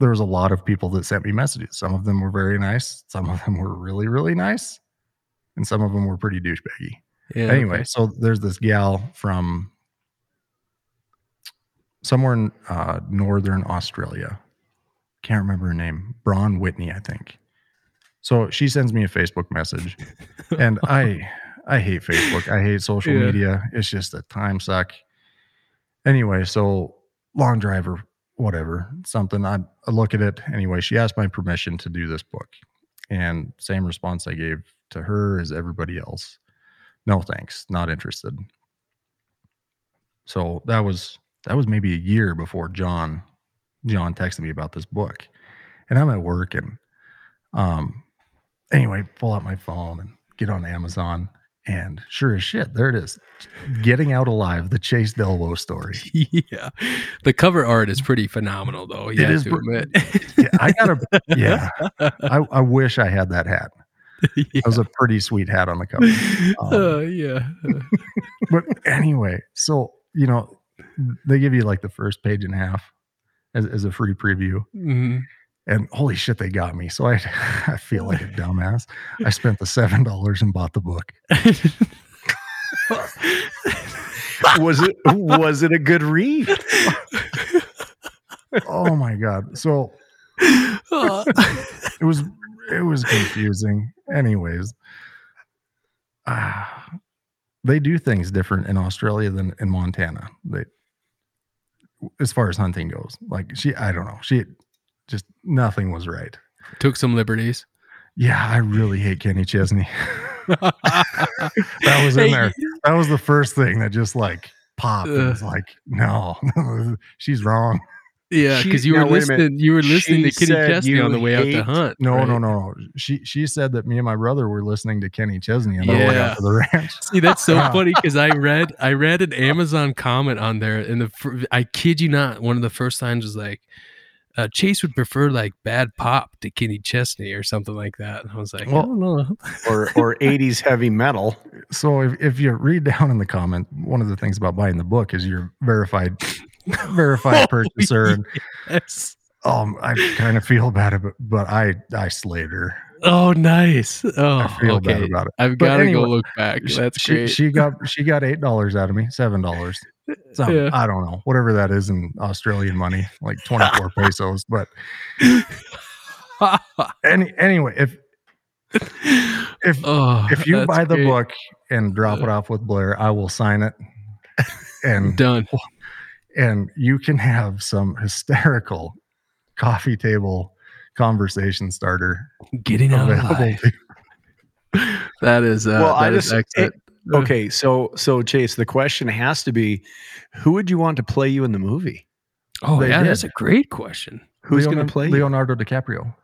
there was a lot of people that sent me messages. Some of them were very nice. Some of them were really, really nice. And some of them were pretty douchebaggy. Yeah. anyway, okay. so there's this gal from somewhere in uh, northern Australia. Can't remember her name. Braun Whitney, I think. So she sends me a Facebook message, and I I hate Facebook. I hate social Yeah. media. It's just a time suck. Anyway, so long driver, whatever, something. I, I look at it anyway. She asked my permission to do this book, and same response I gave to her as everybody else. No thanks, not interested. So that was that was maybe a year before John John texted me about this book, and I'm at work and um anyway pull out my phone and get on Amazon and sure as shit there it is, getting out alive the Chase Dellwo story. yeah. The cover art is pretty phenomenal, though. It Yeah, is to pr- admit. Yeah, I gotta yeah. I, I wish I had that hat. yeah. That was a pretty sweet hat on the cover. Um, Uh, yeah. but anyway, so you know, they give you like the first page and a half as, as a free preview, Mhm. And holy shit, they got me. So I, I feel like a dumbass. I spent the seven dollars and bought the book. was it was it a good read? Oh my god! So Uh, it was it was confusing. Anyways, ah, they do things different in Australia than in Montana. They, as far as hunting goes, like she, I don't know, she just nothing was right. Took some liberties. Yeah, I really hate Kenny Chesney. that was in there. That was the first thing that just like popped. and was like, no, she's wrong. Yeah, because you now, were wait a minute. listening. You were listening to Kenny Chesney on the way out to hate- hunt. No, right? no, no, no. She she said that me and my brother were listening to Kenny Chesney on the way out to the ranch. See, that's so funny because I read I read an Amazon comment on there, and the I kid you not, one of the first signs was like, uh, Chase would prefer like bad pop to Kenny Chesney or something like that. And I was like, Well- I don't know. or or 80s heavy metal. So if, if you read down in the comment, one of the things about buying the book is you're verified verified purchaser. Yes. Um, I kind of feel bad about, but I I slayed her. Oh, nice. Oh, I feel bad okay. about it. I've got to anyway, go look back. She- That's she, great. She got she got eight dollars out of me, seven dollars. Some Yeah. I don't know, whatever that is in Australian money, like twenty four pesos. But any anyway, if if oh, if you buy the great. book and drop it off with Blair, I will sign it. And done. and you can have some hysterical coffee table conversation starter Getting out available. alive. That is, uh, Well, I that is just- excellent. Okay, so so Chase, the question has to be, who would you want to play you in the movie? oh, they yeah, that's a great question. Who's going to play? Leonardo DiCaprio?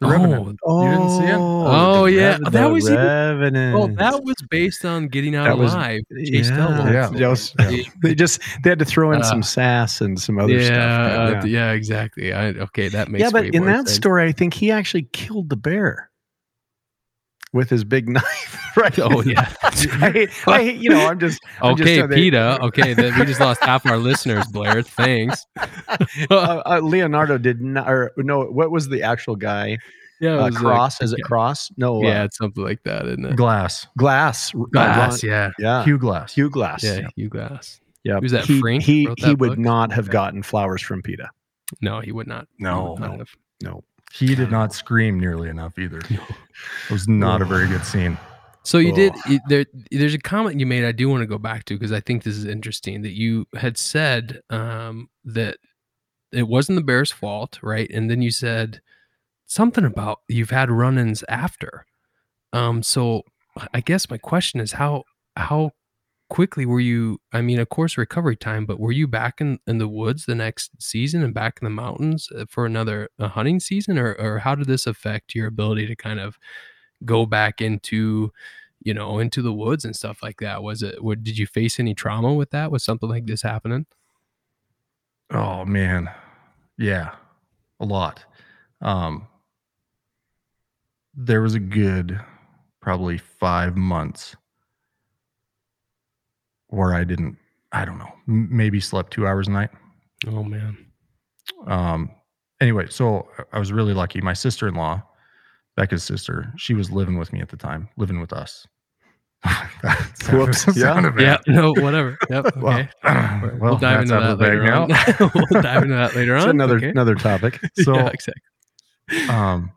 The Oh, Revenant. You didn't see it? Oh, the yeah. Rev- That the was even- Revenant. Well, that was based on Getting Out That was- Alive. Chase yeah, Elwell. Yeah. was- Yeah. they just they had to throw in Uh, some sass and some other yeah, stuff. uh, yeah. yeah, exactly. I, okay, that makes yeah, but way in that sense. story, I think he actually killed the bear with his big knife. Right? Oh yeah. I I you know, I'm just I'm Okay, saying that- PETA. Okay, then we just lost half our listeners, Blair. Thanks. uh, uh, Leonardo did not, or no, what was the actual guy? Yeah, it Uh, was like- Cross? Is it yeah. Cross? No, yeah, uh, it's something like that, isn't it? Glass. Glass. uh, Glass, yeah, yeah. Hugh Glass. Hugh Glass. yeah, Hugh Glass. Yeah. Who's that, He, Frink he, wrote he would book? not have Okay. gotten flowers from PETA. No, he would not. He No, would not no. Have. No. He did not scream nearly enough either. It was not a very good scene. So you did. You- There, there's a comment you made. I do want to go back to because I think this is interesting. That you had said um, that it wasn't the Bears' fault, right? And then you said something about you've had run-ins after. Um, so I guess my question is how how quickly were you? I mean, of course, recovery time, but were you back in, in the woods the next season and back in the mountains uh, for another uh, hunting season, or or how did this affect your ability to kind of go back into you know into the woods and stuff like that was it what did you face any trauma with that was something like this happening Oh man. Yeah. A lot. Um there was a good probably 5 months where I didn't I don't know, maybe slept 2 hours a night. oh man Um anyway, so I was really lucky. My sister-in-law, Becca's sister, she was living with me at the time, living with us. That Whoops. Yeah. yeah no whatever yep Well, okay well, we'll dive into that later bag on we'll dive into that later It's on another okay. another topic. So yeah, exactly um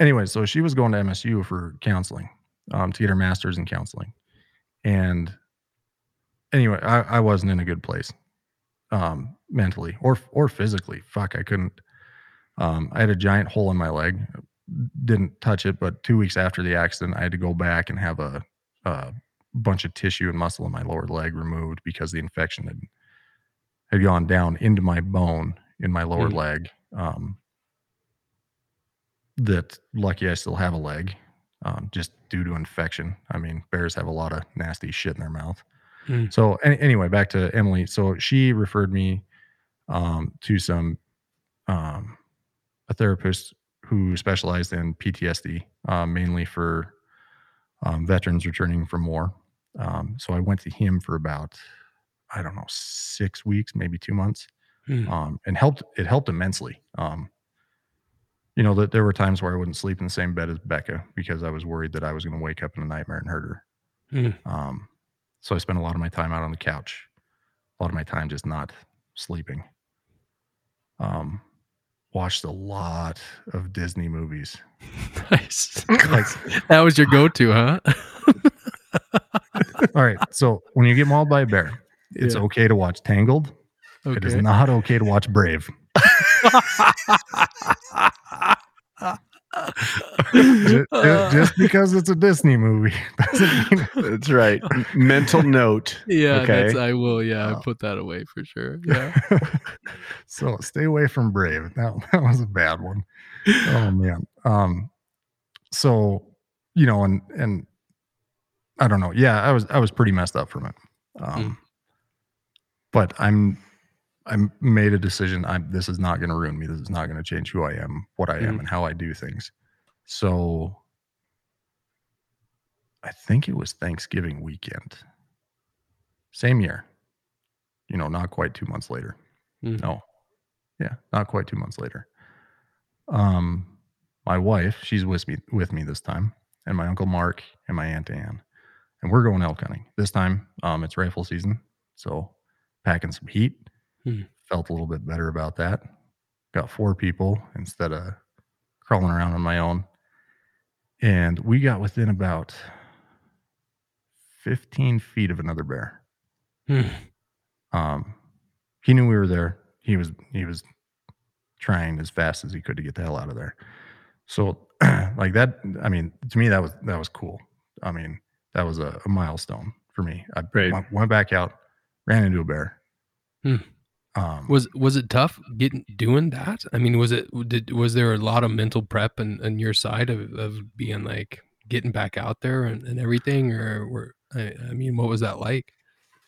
anyway so she was going to msu for counseling um to get her master's in counseling and anyway i, I wasn't in a good place um mentally or or physically fuck i couldn't um i had a giant hole in my leg didn't touch it but two weeks after the accident i had to go back and have a, a bunch of tissue and muscle in my lower leg removed because the infection had had gone down into my bone in my lower Mm. leg um that lucky I still have a leg, um, just due to infection. I mean, bears have a lot of nasty shit in their mouth. Mm. So any, anyway, back to Emily. So she referred me um, to some um, a therapist who specialized in PTSD, um, mainly for um, veterans returning from war. Um, so I went to him for about I don't know six weeks, maybe two months um, and helped it helped immensely. Um, you know that there were times where I wouldn't sleep in the same bed as Becca because I was worried that I was going to wake up in a nightmare and hurt her. Hmm. Um, so I spent a lot of my time out on the couch, a lot of my time just not sleeping. Um, watched a lot of Disney movies. nice Like, that was your go-to huh all right, so when you get mauled by a bear, it's Yeah. okay to watch Tangled. It is not okay to watch Brave. Ju- ju- just because it's a Disney movie doesn't mean That's right. Mental note. yeah, Okay. that's I will. Yeah, Oh. I put that away for sure. Yeah. so stay away from Brave. That, that was a bad one. Oh man. Um so you know and and I don't know. Yeah, I was I was pretty messed up from it. Um Mm. but I'm I made a decision. I'm this is not going to ruin me. This is not going to change who I am, what I am, Mhm. and how I do things. So I think it was Thanksgiving weekend. Same year. You know, not quite two months later. Mhm. No. Yeah, not quite two months later. Um, my wife, she's with me with me this time, and my uncle Mark and my aunt Ann, and we're going elk hunting. This time, um, it's rifle season, so packing some heat. Hmm. Felt a little bit better about that. Got four people instead of crawling around on my own, and we got within about fifteen feet of another bear Hmm. um he knew we were there he was he was trying as fast as he could to get the hell out of there so like that i mean to me that was that was cool i mean that was a, a milestone for me i Right. went, went back out ran into a bear Hmm. Um Was was it tough getting doing that? I mean, was it did was there a lot of mental prep on, on your side of, of being like getting back out there and, and everything, or were I, I mean, what was that like?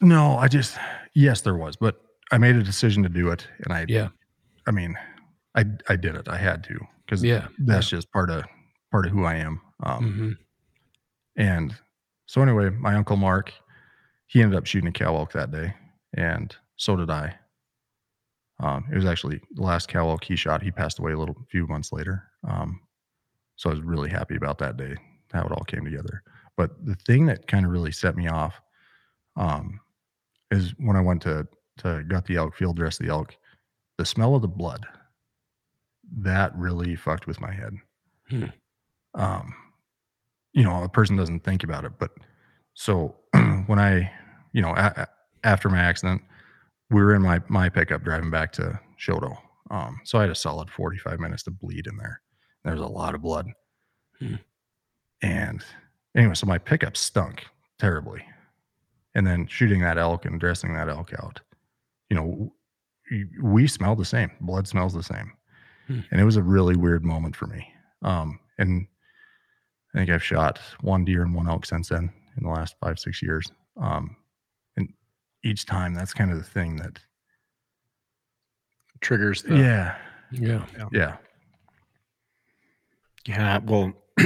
no i just yes there was but i made a decision to do it and i Yeah, i mean i i did it i had to because yeah, that's just part of part of who i am um hmm And so anyway, my uncle Mark, he ended up shooting a cow elk that day, and so did I. Um, it was actually the last cow elk he shot. He passed away a little few months later. Um, so I was really happy about that day, how it all came together. But the thing that kind of really set me off um, is when I went to to gut the elk, field dress the elk, the smell of the blood. That really fucked with my head. Hmm. Um, you know, a person doesn't think about it, but so when I, you know, a- after my accident, we were in my my pickup driving back to Choteau. Um, so I had a solid 45 minutes to bleed in there. There was a lot of blood. Hmm. And anyway, so my pickup stunk terribly. And then shooting that elk and dressing that elk out, you know, we, smell the same. Blood smells the same. Hmm. And it was a really weird moment for me. Um, and I think I've shot one deer and one elk since then in the last five, six years. Um, each time that's kind of the thing that, Triggers the yeah, yeah, yeah, Yeah, well,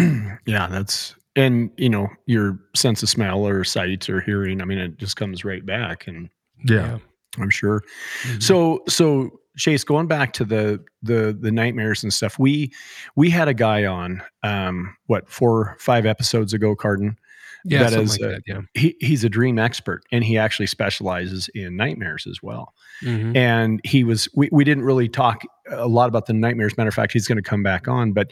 yeah, that's and you know your sense of smell or sight or hearing. I mean, it just comes right back, and yeah. I'm sure. Mhm. So, so Chase, going back to the the the nightmares and stuff, we we had a guy on, um, what four five episodes ago, Carden. Yeah, that something like that. Yeah, He he's a dream expert, and he actually specializes in nightmares as well. Mhm. and he was we, we didn't really talk a lot about the nightmares matter of fact he's going to come back on but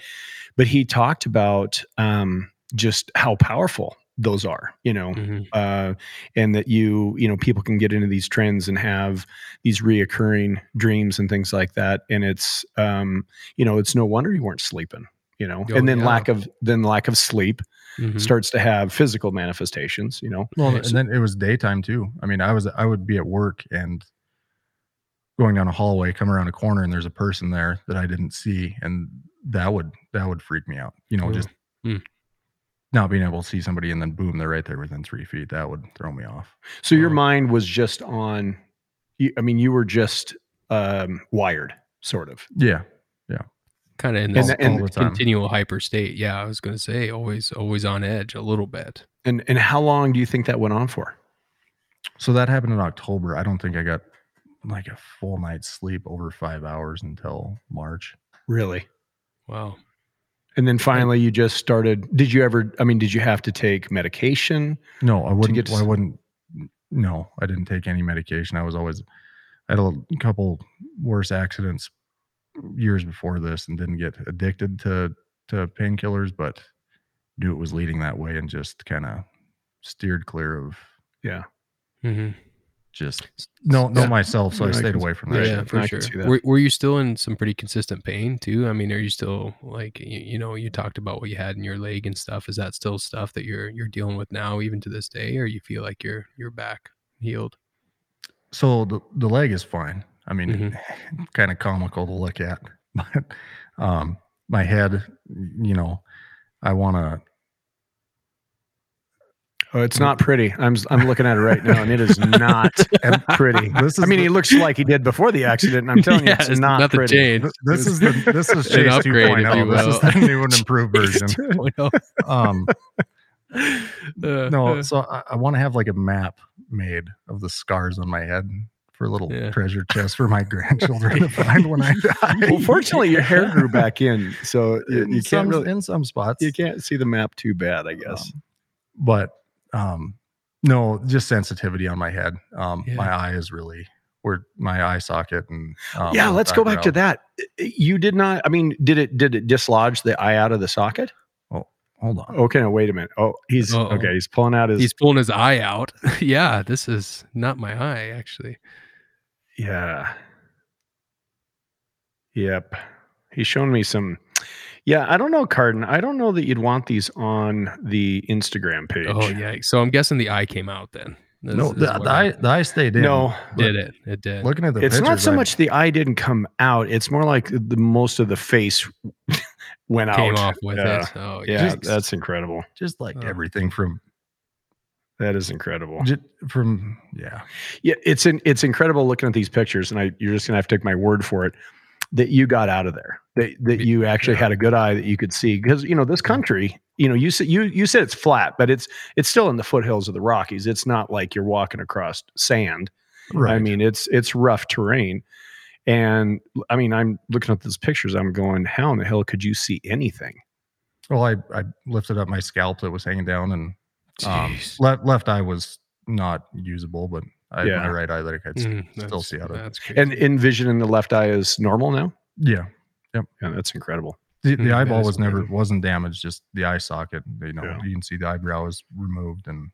but he talked about um just how powerful those are you know Mhm. uh and that you you know people can get into these trends and have these reoccurring dreams and things like that and it's um you know it's no wonder you weren't sleeping you know Oh, and then yeah. lack of then lack of sleep Mhm. starts to have physical manifestations you know Well, and so- then it was daytime too. I mean, I was I would be at work and going down a hallway, come around a corner, and there's a person there that I didn't see, and that would that would freak me out. You know, Yeah. just Hmm. not being able to see somebody and then boom, they're right there within three feet. That would throw me off. So your mind was just on. You, I mean, you were just um, wired, sort of. Yeah, yeah, kind of in this the- and all the continual hyper state. Yeah, I was going to say always always on edge a little bit. And and how long do you think that went on for? So that happened in October. I don't think I got like a full night's sleep over five hours until March. Really? Wow. And then finally, you just started. Did you ever? I mean, did you have to take medication? No, I wouldn't. get to I s- wouldn't. No, I didn't take any medication. I was always. I had a couple worse accidents years before this, and didn't get addicted to to painkillers, but knew it was leading that way, and just kind of steered clear of. Yeah. Mm-hmm. just no, no Yeah. myself, so I Yeah, I stayed can- away from that. yeah, shit. for I sure. that. Were, were you still in some pretty consistent pain too? I mean, are you still like you, you know you talked about what you had in your leg and stuff? Is that still stuff that you're you're dealing with now, even to this day, or you feel like you're you're back healed? So the the leg is fine. I mean, Mm-hmm. kind of comical to look at, but um, my head, you know, I want to. Oh, it's not pretty. I'm I'm looking at it right now, and it is not pretty. This is I mean, the- he looks like he did before the accident, and I'm telling you, Yeah, it's not pretty. changed. This is the this is An Chase upgrade, 2.0. you This is the new and improved version. Um, Uh, no, uh, so I, I want to have like a map made of the scars on my head for a little Yeah. treasure chest for my grandchildren to find when I die. Well, fortunately, your hair grew back in, so you, in, you some, can't really in some spots, you can't see the map too bad, I guess. Um, but um, no, just sensitivity on my head. Um, Yeah. My eye is really where my eye socket and um, yeah, let's go back to that. You did not. I mean, did it did it dislodge the eye out of the socket? Oh hold on. Okay, no, wait a minute. Oh, he's Uh-oh. okay. He's pulling out his. he's pulling his eye out. yeah, this is not my eye actually. Yeah. Yep. He's shown me some. Yeah, I don't know, Carden. I don't know that you'd want these on the Instagram oh, page. Oh yeah. So I'm guessing the eye came out then. This No, is the, the, eye, the eye stayed in. No, did it. It did. Looking at the it's not so I- much the eye didn't come out. It's more like the most of the face went came out. off with yeah. it. Oh Yeah, Just- that's incredible. just like Oh. everything from That is incredible. ju- from yeah. Yeah, it's in, it's incredible looking at these pictures, and I you're just gonna have to take my word for it that you got out of there. That that you actually had a good eye that you could see because you know this country. You know, you said you you said it's flat, but it's it's still in the foothills of the Rockies. It's not like you're walking across sand. Right. I mean, it's it's rough terrain. And I mean, I'm looking at these pictures. I'm going, how in the hell could you see anything? well, I I lifted up my scalp that was hanging down, and um, Jeez. left left eye was not usable, but I, Yeah. my right eye that I could Mm, still see out of. That's crazy. And in vision in the left eye is normal now. Yeah, Yep. Yeah, that's incredible. the, the Mm, eyeball was never amazing. wasn't damaged, just the eye socket. You know, Yeah. you can see the eyebrow is removed, and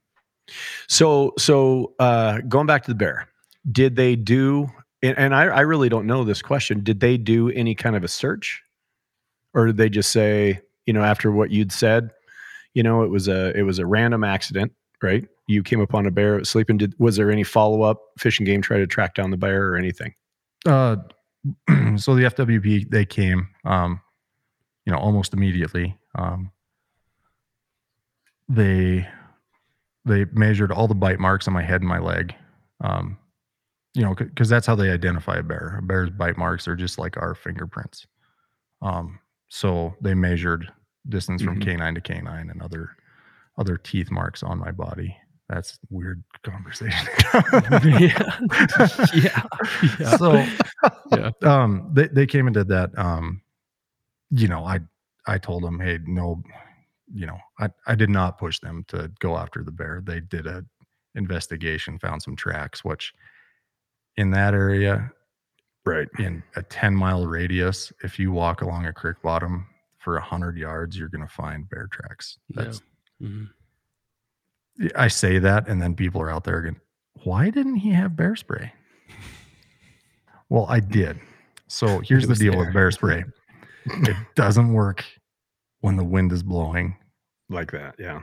So, so uh, going back to the bear, did they do? And, and I, I really don't know this question. Did they do any kind of a search, or did they just say, you know, after what you'd said, you know, it was a it was a random accident, right? You came upon a bear sleeping. Did was there any follow up fish and game try to track down the bear or anything? uh, so the FWP they came, um, you know, almost immediately. Um, they they measured all the bite marks on my head and my leg. Um, you know, because that's how they identify a bear. A bear's bite marks are just like our fingerprints. Um, so they measured distance from Mhm. canine to canine and other other teeth marks on my body. That's weird conversation. yeah. yeah. Yeah. So Yeah. um they, they came and did that. Um, you know, I I told them, hey, no, you know, I, I did not push them to go after the bear. They did a investigation, found some tracks, which in that area, Right. in a 10 mile radius, if you walk along a creek bottom for a hundred yards, you're gonna find bear tracks. Yeah. That's Mhm. I say that, and then people are out there again. "Why didn't he have bear spray?" Well, I did. So here's the deal there. with bear spray: it doesn't work when the wind is blowing. Like that. Yeah.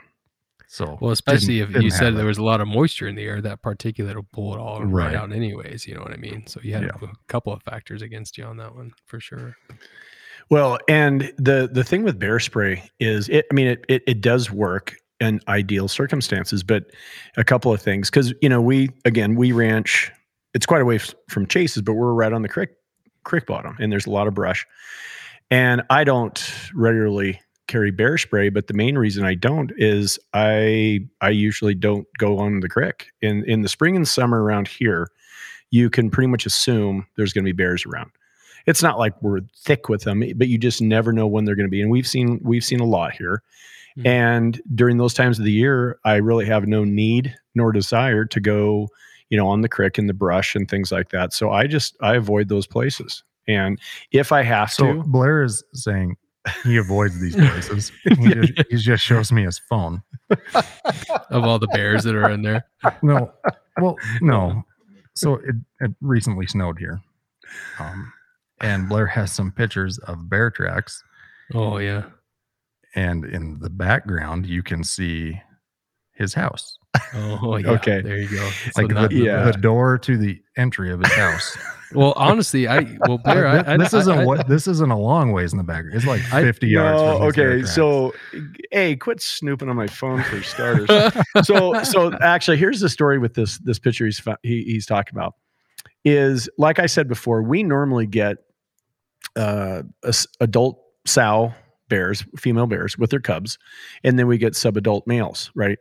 So Well, especially didn't- if you didn't said have there was a lot of moisture in the air, that particulate will pull it all right, Right. out, anyways. You know what I mean? So you had Yeah. a couple of factors against you on that one for sure. Well, and the the thing with bear spray is it I mean it it, it does work in ideal circumstances, but a couple of things cuz you know, we again, we ranch it's quite away f- from chases, but we're right on the creek creek bottom and there's a lot of brush. And I don't regularly carry bear spray, but the main reason I don't is I I usually don't go on the creek. In in the spring and summer around here, you can pretty much assume there's going to be bears around it's not like we're thick with them, but you just never know when they're going to be. And we've seen we've seen a lot here. Mhm. And during those times of the year, I really have no need nor desire to go, you know, on the creek and the brush and things like that. So I just I avoid those places. And if I have so to, Blair is saying he avoids these places. he, just, he just shows me his phone. Of all the bears that are in there. No, well, no. so it, it recently snowed here. Um, and Blair has some pictures of bear tracks. Oh yeah. And in the background, you can see his house. Oh yeah. Okay. There you go. So like the, yeah. the door to the entry of his house. well, honestly, I well, uh, Blair, I, I, this I- isn't what this isn't a long ways in the background. It's like 50 yards. No, from his bear okay. So, hey, quit snooping on my phone for starters. so, so actually, here's the story with this this picture he's he, he's talking about. Is like I said before, we normally get uh, adult sow bears, female bears with their cubs, and then we get subadult males, right?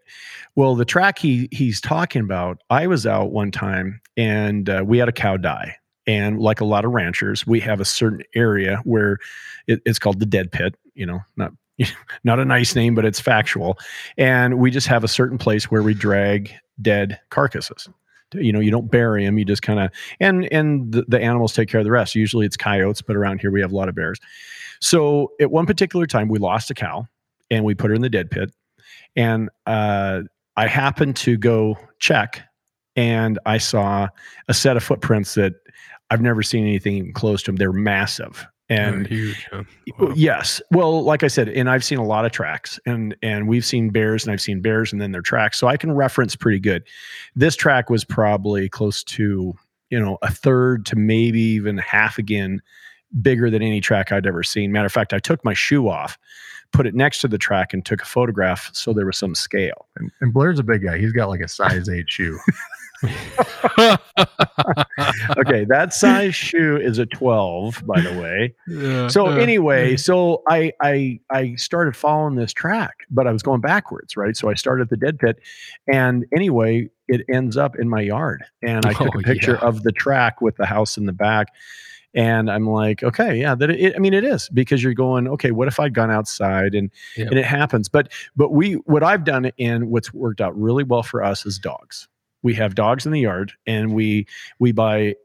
Well, the track he he's talking about, I was out one time and uh, we had a cow die. And like a lot of ranchers, we have a certain area where it, it's called the dead pit. You know, not not a nice name, but it's factual. And we just have a certain place where we drag dead carcasses. You know, you don't bury them. You just kind of and and the, the animals take care of the rest. Usually it's coyotes, but around here we have a lot of bears. So at one particular time, we lost a cow, and we put her in the dead pit. And uh, I happened to go check, and I saw a set of footprints that I've never seen anything close to them. They're massive, and huge. huh? Wow. Yes. Well, like I said, and I've seen a lot of tracks and and we've seen bears and I've seen bears and then their tracks. So I can reference pretty good. This track was probably close to, you know, a third to maybe even half again bigger than any track I'd ever seen. Matter of fact, I took my shoe off, put it next to the track and took a photograph so there was some scale. and, and Blair's a big guy. He's got like a size eight shoe. Okay, that size shoe is a 12, by the way. Yeah, so uh, anyway so I, I i started following this track but i was going backwards right so i started the dead pit and anyway it ends up in my yard and i took Oh, a picture yeah. of the track with the house in the back and i'm like okay yeah that it, i mean it is because you're going okay what if i'd gone outside and Yeah. and it happens but but we what i've done and what's worked out really well for us is dogs we have dogs in the yard and we we buy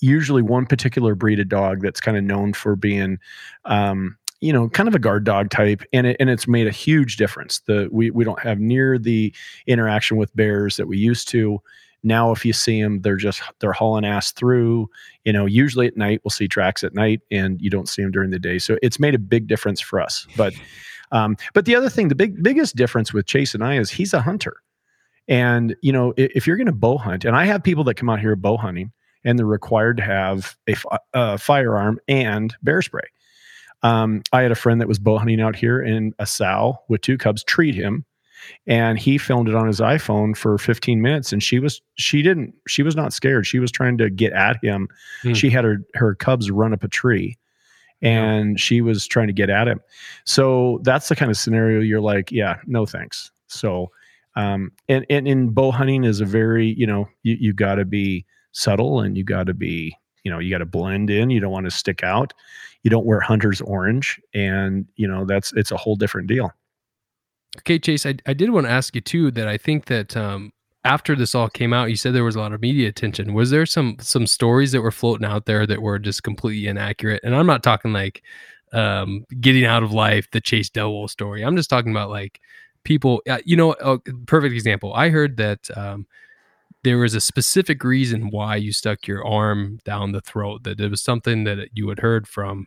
usually one particular breed of dog that's kind of known for being um you know kind of a guard dog type and it, and it's made a huge difference. The we we don't have near the interaction with bears that we used to. Now if you see them they're just they're hauling ass through you know usually at night we'll see tracks at night and you don't see them during the day. So it's made a big difference for us. But um but the other thing the big biggest difference with chase and i is he's a hunter and you know i- if you're going to bow hunt and i have people that come out here bow hunting and they're required to have a fi- uh, firearm and bear spray. Um, I had a friend that was bow hunting out here, and a sow with two cubs treat him, and he filmed it on his iPhone for 15 minutes. And she was she didn't she was not scared. She was trying to get at him. Hmm. She had her her cubs run up a tree, and she was trying to get at him. So that's the kind of scenario you're like, yeah, no thanks. So um, and, and in bow hunting is a very you know you you got to be subtle and you got to be you know you got to blend in you don't want to stick out you don't wear hunter's orange and you know that's it's a whole different deal Okay, Chase, I, I did want to ask you too that I think that um, after this all came out, you said there was a lot of media attention. Was there some some stories that were floating out there that were just completely inaccurate? And I'm not talking like um, getting out of life, the Chase Dellwo story. I'm just talking about like people. Uh, you know, a perfect example. I heard that um, there was a specific reason why you stuck your arm down the throat. That it was something that you had heard from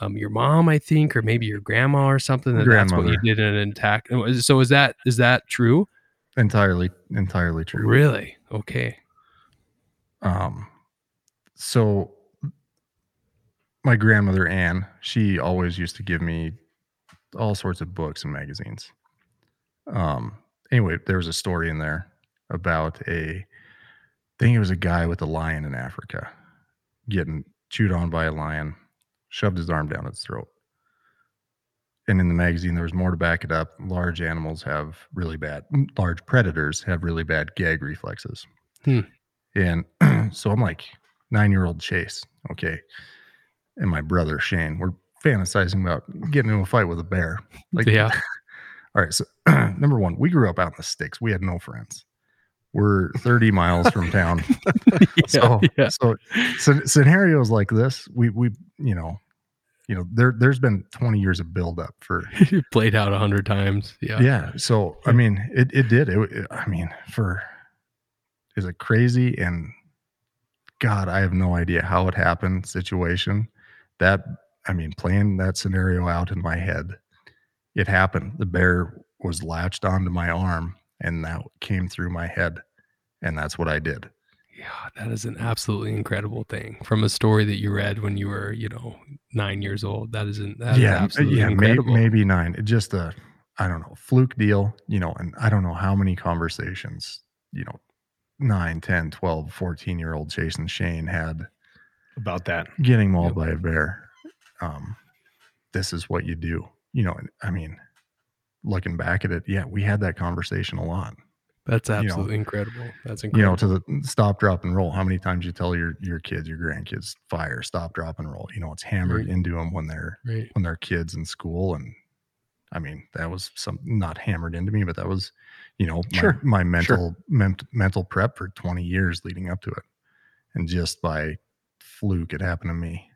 um, your mom, I think, or maybe your grandma or something. That that's what you did in an attack. So is that is that true? entirely, entirely true. Really? Okay. Um, so my grandmother Anne, she always used to give me all sorts of books and magazines. Um, anyway, there was a story in there about a, I think it was a guy with a lion in Africa getting chewed on by a lion, shoved his arm down its throat. And in the magazine, there was more to back it up. Large animals have really bad, large predators have really bad gag reflexes. And so I'm like, nine year old Chase. Okay. And my brother Shane, we're fantasizing about getting into a fight with a bear. Like, yeah. all right. So, number one, we grew up out in the sticks. We had no friends. We're 30 miles from town. So, yeah. so, so scenarios like this, we, we, you know, you know, there, there's been 20 years of buildup for, played out a hundred times. Yeah. yeah. So, I mean, it, it did. It, it- I mean, for, is it crazy and God, I have no idea how it happened situation. That, I mean, playing that scenario out in my head, it happened. The bear was latched onto my arm and that came through my head. And that's what I did. Yeah, that is an absolutely incredible thing from a story that you read when you were, you know, nine years old. That isn't, that yeah, is absolutely yeah, may, incredible. maybe nine. It just a, I don't know, fluke deal, you know, and I don't know how many conversations, you know, 9, 10, 12, 14 year old Jason Shane had About that. getting mauled Yep. by a bear. Um, this is what you do. You know, I mean, looking back at it, yeah, we had that conversation a lot. That's you know, absolutely incredible. That's incredible. You know, to the stop, drop, and roll. How many times you tell your your kids, your grandkids, fire, stop, drop, and roll? You know, it's hammered Right. into them when they're right. when they're kids in school. And I mean, that was some not hammered into me, but that was, you know, my, Sure. my mental ment, mental prep for 20 years leading up to it. And just by fluke, it happened to me.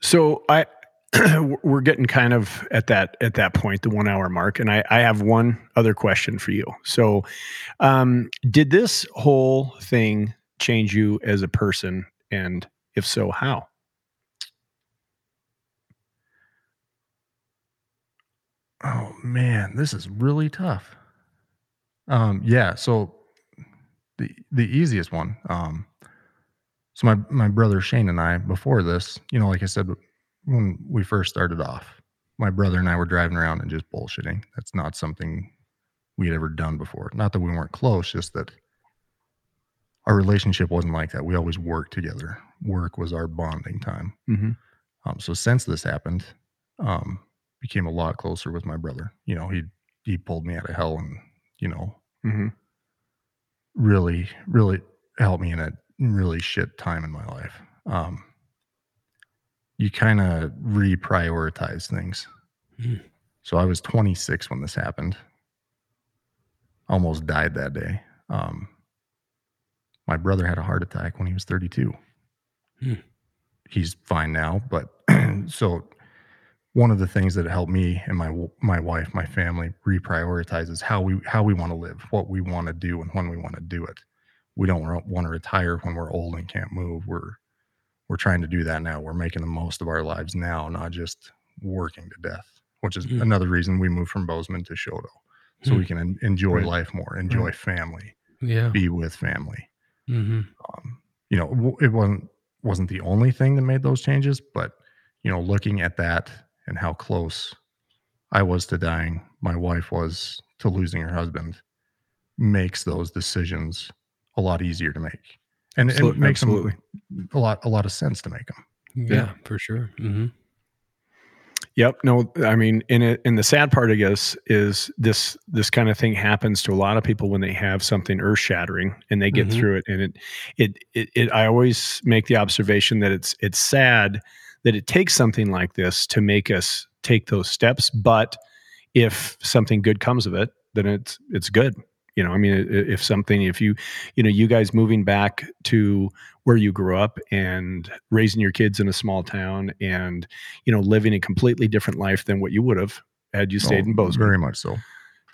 So I we're getting kind of at that at that point, the one hour mark, and I, I have one other question for you. So, um, did this whole thing change you as a person, and if so, how? Oh man, this is really tough. Um, yeah, so the the easiest one. Um, so my my brother Shane and I before this, you know, like I said, when we first started off, my brother and I were driving around and just bullshitting. That's not something we had ever done before. Not that we weren't close, just that our relationship wasn't like that. We always worked together. Work was our bonding time. Mm-hmm. Um, so since this happened, um, became a lot closer with my brother. You know, he he pulled me out of hell and you know Mm-hmm. really really helped me in a really shit time in my life. Um, you kind of reprioritize things. Mhm. So I was 26 when this happened. Almost died that day. Um, my brother had a heart attack when he was 32. Hmm. He's fine now, but so one of the things that helped me and my my wife, my family reprioritize is how we how we want to live, what we want to do, and when we want to do it. We don't want to retire when we're old and can't move. We're we're trying to do that now. We're making the most of our lives now, not just working to death. Which is Hmm. another reason we moved from Bozeman to Choteau, so Hmm. we can en- enjoy Right. life more, enjoy family, Yeah. be with family hmm um, you know w- it wasn't wasn't the only thing that made those changes but you know looking at that and how close i was to dying my wife was to losing her husband makes those decisions a lot easier to make and it Absolute- makes absolutely. them a lot a lot of sense to make them Yeah, for sure. hmm Yep. No, I mean, in it, and the sad part, I guess, is this this kind of thing happens to a lot of people when they have something earth shattering and they get Mhm. through it. And it, it, it, it, I always make the observation that it's it's sad that it takes something like this to make us take those steps. But if something good comes of it, then it's it's good. You know, I mean, if something, if you, you know, you guys moving back to where you grew up and raising your kids in a small town and you know, living a completely different life than what you would have had you stayed Oh, in Bozeman, very much so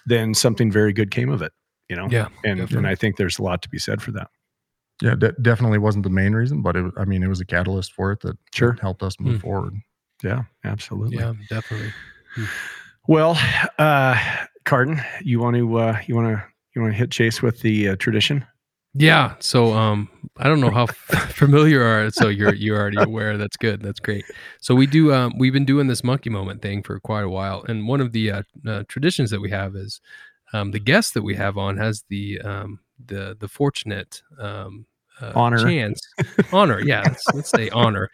then something very good came of it, you know? Yeah. And, definitely. and I think there's a lot to be said for that. yeah de- definitely wasn't the main reason but it, i mean it was a catalyst for it that, that Sure. helped us move Hmm. forward Yeah, absolutely. Yeah, definitely. Well, uh, Carden, you want to, uh, you want to, you want to hit Chase with the uh, tradition? Yeah. So um I don't know how familiar you are so you're you're already aware. That's good. That's great. So we do um we've been doing this monkey moment thing for quite a while and one of the uh, uh, traditions that we have is um the guest that we have on has the um the the fortunate um uh, Honor. chance honor yeah let's, let's say honor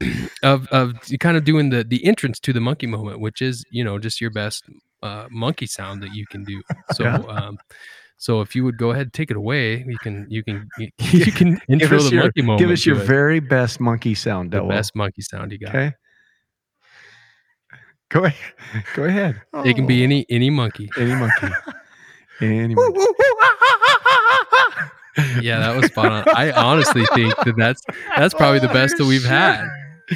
of of kind of doing the the entrance to the monkey moment which is you know just your best uh monkey sound that you can do so Yeah. um so if you would go ahead and take it away, you can you can you, you can Give intro us the your, monkey moment. give us to your it. very best monkey sound, the Devil. best monkey sound you got. Okay. Go ahead. Go ahead. It can be any any monkey. Any monkey. Any monkey. Yeah, that was spot on. I honestly think that that's that's probably the best that we've had.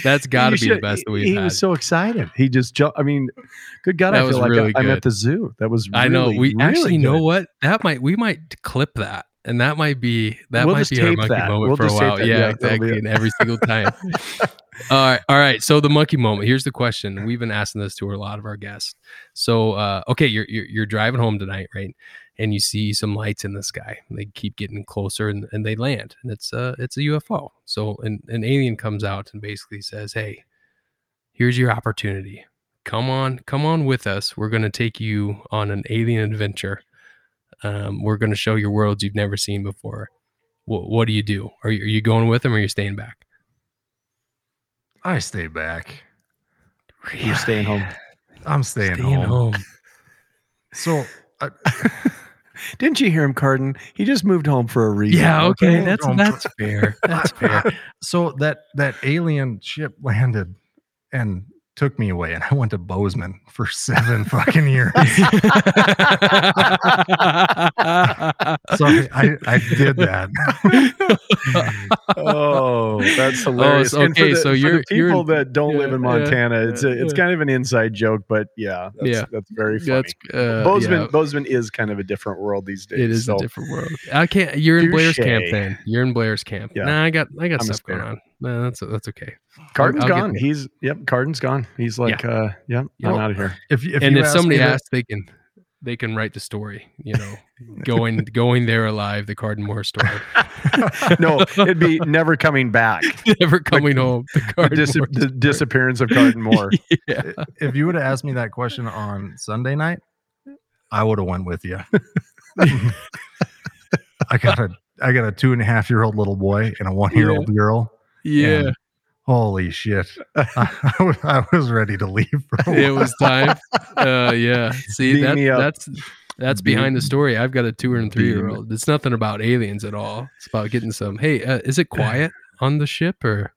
That's got to be the best that we've He had. was so excited. He just jumped. I mean, good God, That I was feel like really I, am at the zoo. That was. Really, I know. We really actually you know what that might we might clip that and that might be that We'll might be our monkey that. moment We'll for a while. Yeah, Yeah, exactly. And every single time. all right, all right. So the monkey moment. Here's the question. We've been asking this to a lot of our guests. So, uh, okay, you're, you're you're driving home tonight, right? And you see some lights in the sky. They keep getting closer, and, and they land, and it's uh it's a UFO. So an an alien comes out and basically says, "Hey, here's your opportunity. Come on, come on with us. We're going to take you on an alien adventure. Um, we're going to show you worlds you've never seen before. What, what do you do? Are you, are you going with them or are you staying back? I stay back. You're staying home. I'm staying, Staying home. home. So I, Didn't you hear him, Carden? He just moved home for a reason. Yeah, okay, that's that's fair. That's fair. so that that alien ship landed and took me away, and I went to Bozeman for seven fucking years. So I, I, I did that. Oh, that's hilarious. so- for okay, the- so you're- the you're- people that don't live yeah, in yeah, Montana. it's a, it's yeah. kind of an inside joke, but yeah, that's, Yeah. that's very funny. That's uh, Bozeman, yeah, Bozeman is kind of a different world these days. it is so a different world. I can't. You're in Blair's camp then. You're in Blair's camp. Yeah. Nah, I got I got I'm stuff going on. Nah, that's that's okay. Carden's I'll get gone. He's yep. Carden's gone. He's like, uh, yeah, Yeah. I'm out of here. If, if and you if ask somebody me that- asks, they can they can write the story. You know, going going there alive, the Carden Moore story. no, it'd be never coming back. Never coming home. The The, dis- the disappearance of Carden Moore. yeah. if you would have asked me that question on Sunday night, I would have went with you. I got a I got a two and a half year old little boy and a one year old girl. Yeah. and holy shit! I, I was- ready to leave. It was time. Uh, yeah. See, that, that's that's behind the story. I've got a two and three year old. It's nothing about aliens at all. It's about getting some. Hey, uh, is it quiet on the ship or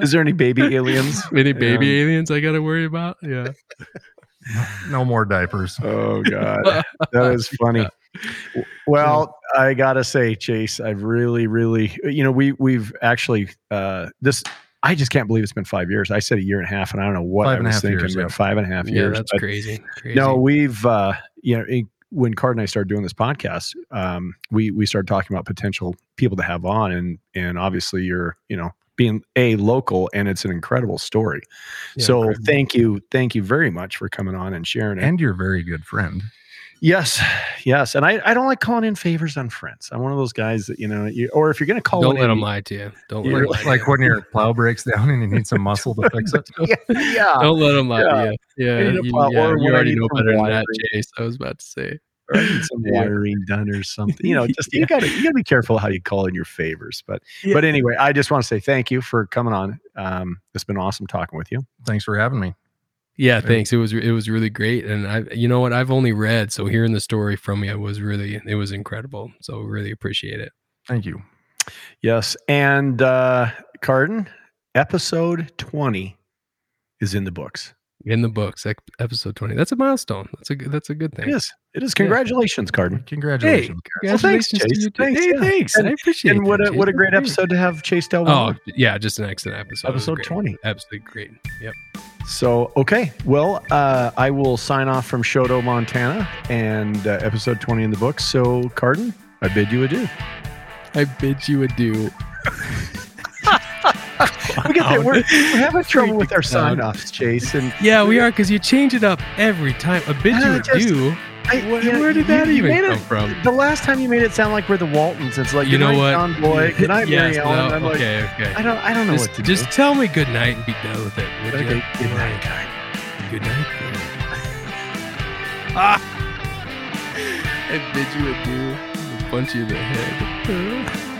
Is there any baby aliens? any baby Yeah. aliens I got to worry about? Yeah. no more diapers. Oh God, that is funny. Well, I gotta say, Chase, I've really, really, you know, we we've actually uh this. I just can't believe it's been five years. I said a year and a half, and I don't know what Five I was thinking. years, yeah. Five and a half Yeah, years. that's crazy. Crazy. No, we've uh, you know, it- when Card and I started doing this podcast, um, we we started talking about potential people to have on, and and obviously you're, you know, being a local, and it's an incredible story. Yeah, so incredible. thank you, thank you very much for coming on and sharing it. And you're a very good friend. Yes, yes, and I, I don't like calling in favors on friends. I'm one of those guys that you know, you, or if you're going to call, don't one let in, them lie to you. Don't let Like, like when your plow breaks down and you need some muscle to fix it. Yeah, yeah. Don't let them lie Yeah. to you. Yeah, I you, plow- yeah, you already know some better than that. Chase. I was about to say. or I need some Yeah. wiring done or something. You know, just you got to you got to be careful how you call in your favors. But but anyway, I just want to say thank you for coming on. Um, it's been awesome talking with you. Thanks for having me. Yeah, thanks. It was it was really great, and I, you know what, I've only read, so hearing the story from you was really it was incredible. So really appreciate it. Thank you. Yes, and uh, Carden, episode twenty is in the books. In the books, episode twenty. That's a milestone. That's a good- that's a good It thing. is. It is. Congratulations, Carden. Hey, Congratulations. Well, thanks, to Chase. you. too. Thanks, Hey, yeah. thanks. And- I appreciate. it. And what that, a what a great episode to have Chase Del. Oh yeah, just an excellent episode. It Episode 20. Absolutely great. Yep. So, okay. Well, uh, I will sign off from Choteau, Montana, and uh, episode 20 in the books. So, Carden, I bid you adieu. I bid you adieu. We get that. We're, we're having trouble with our sign offs, Chase. And Yeah, we are because you change it up every time. A bid Uh, you just- adieu. I, Where, you know, where did that you even made come it- from? The last time you made it sound like we're the Waltons. It's like, You know what? John Boy. Good night, Mary Yes, Ellen. well, I'm like, okay, okay. I don't, I don't know Just, what to just do. Just tell me good night and be done with it. Would Okay, you? good night. Good night. ah! I bid you adieu. Punch you in the head.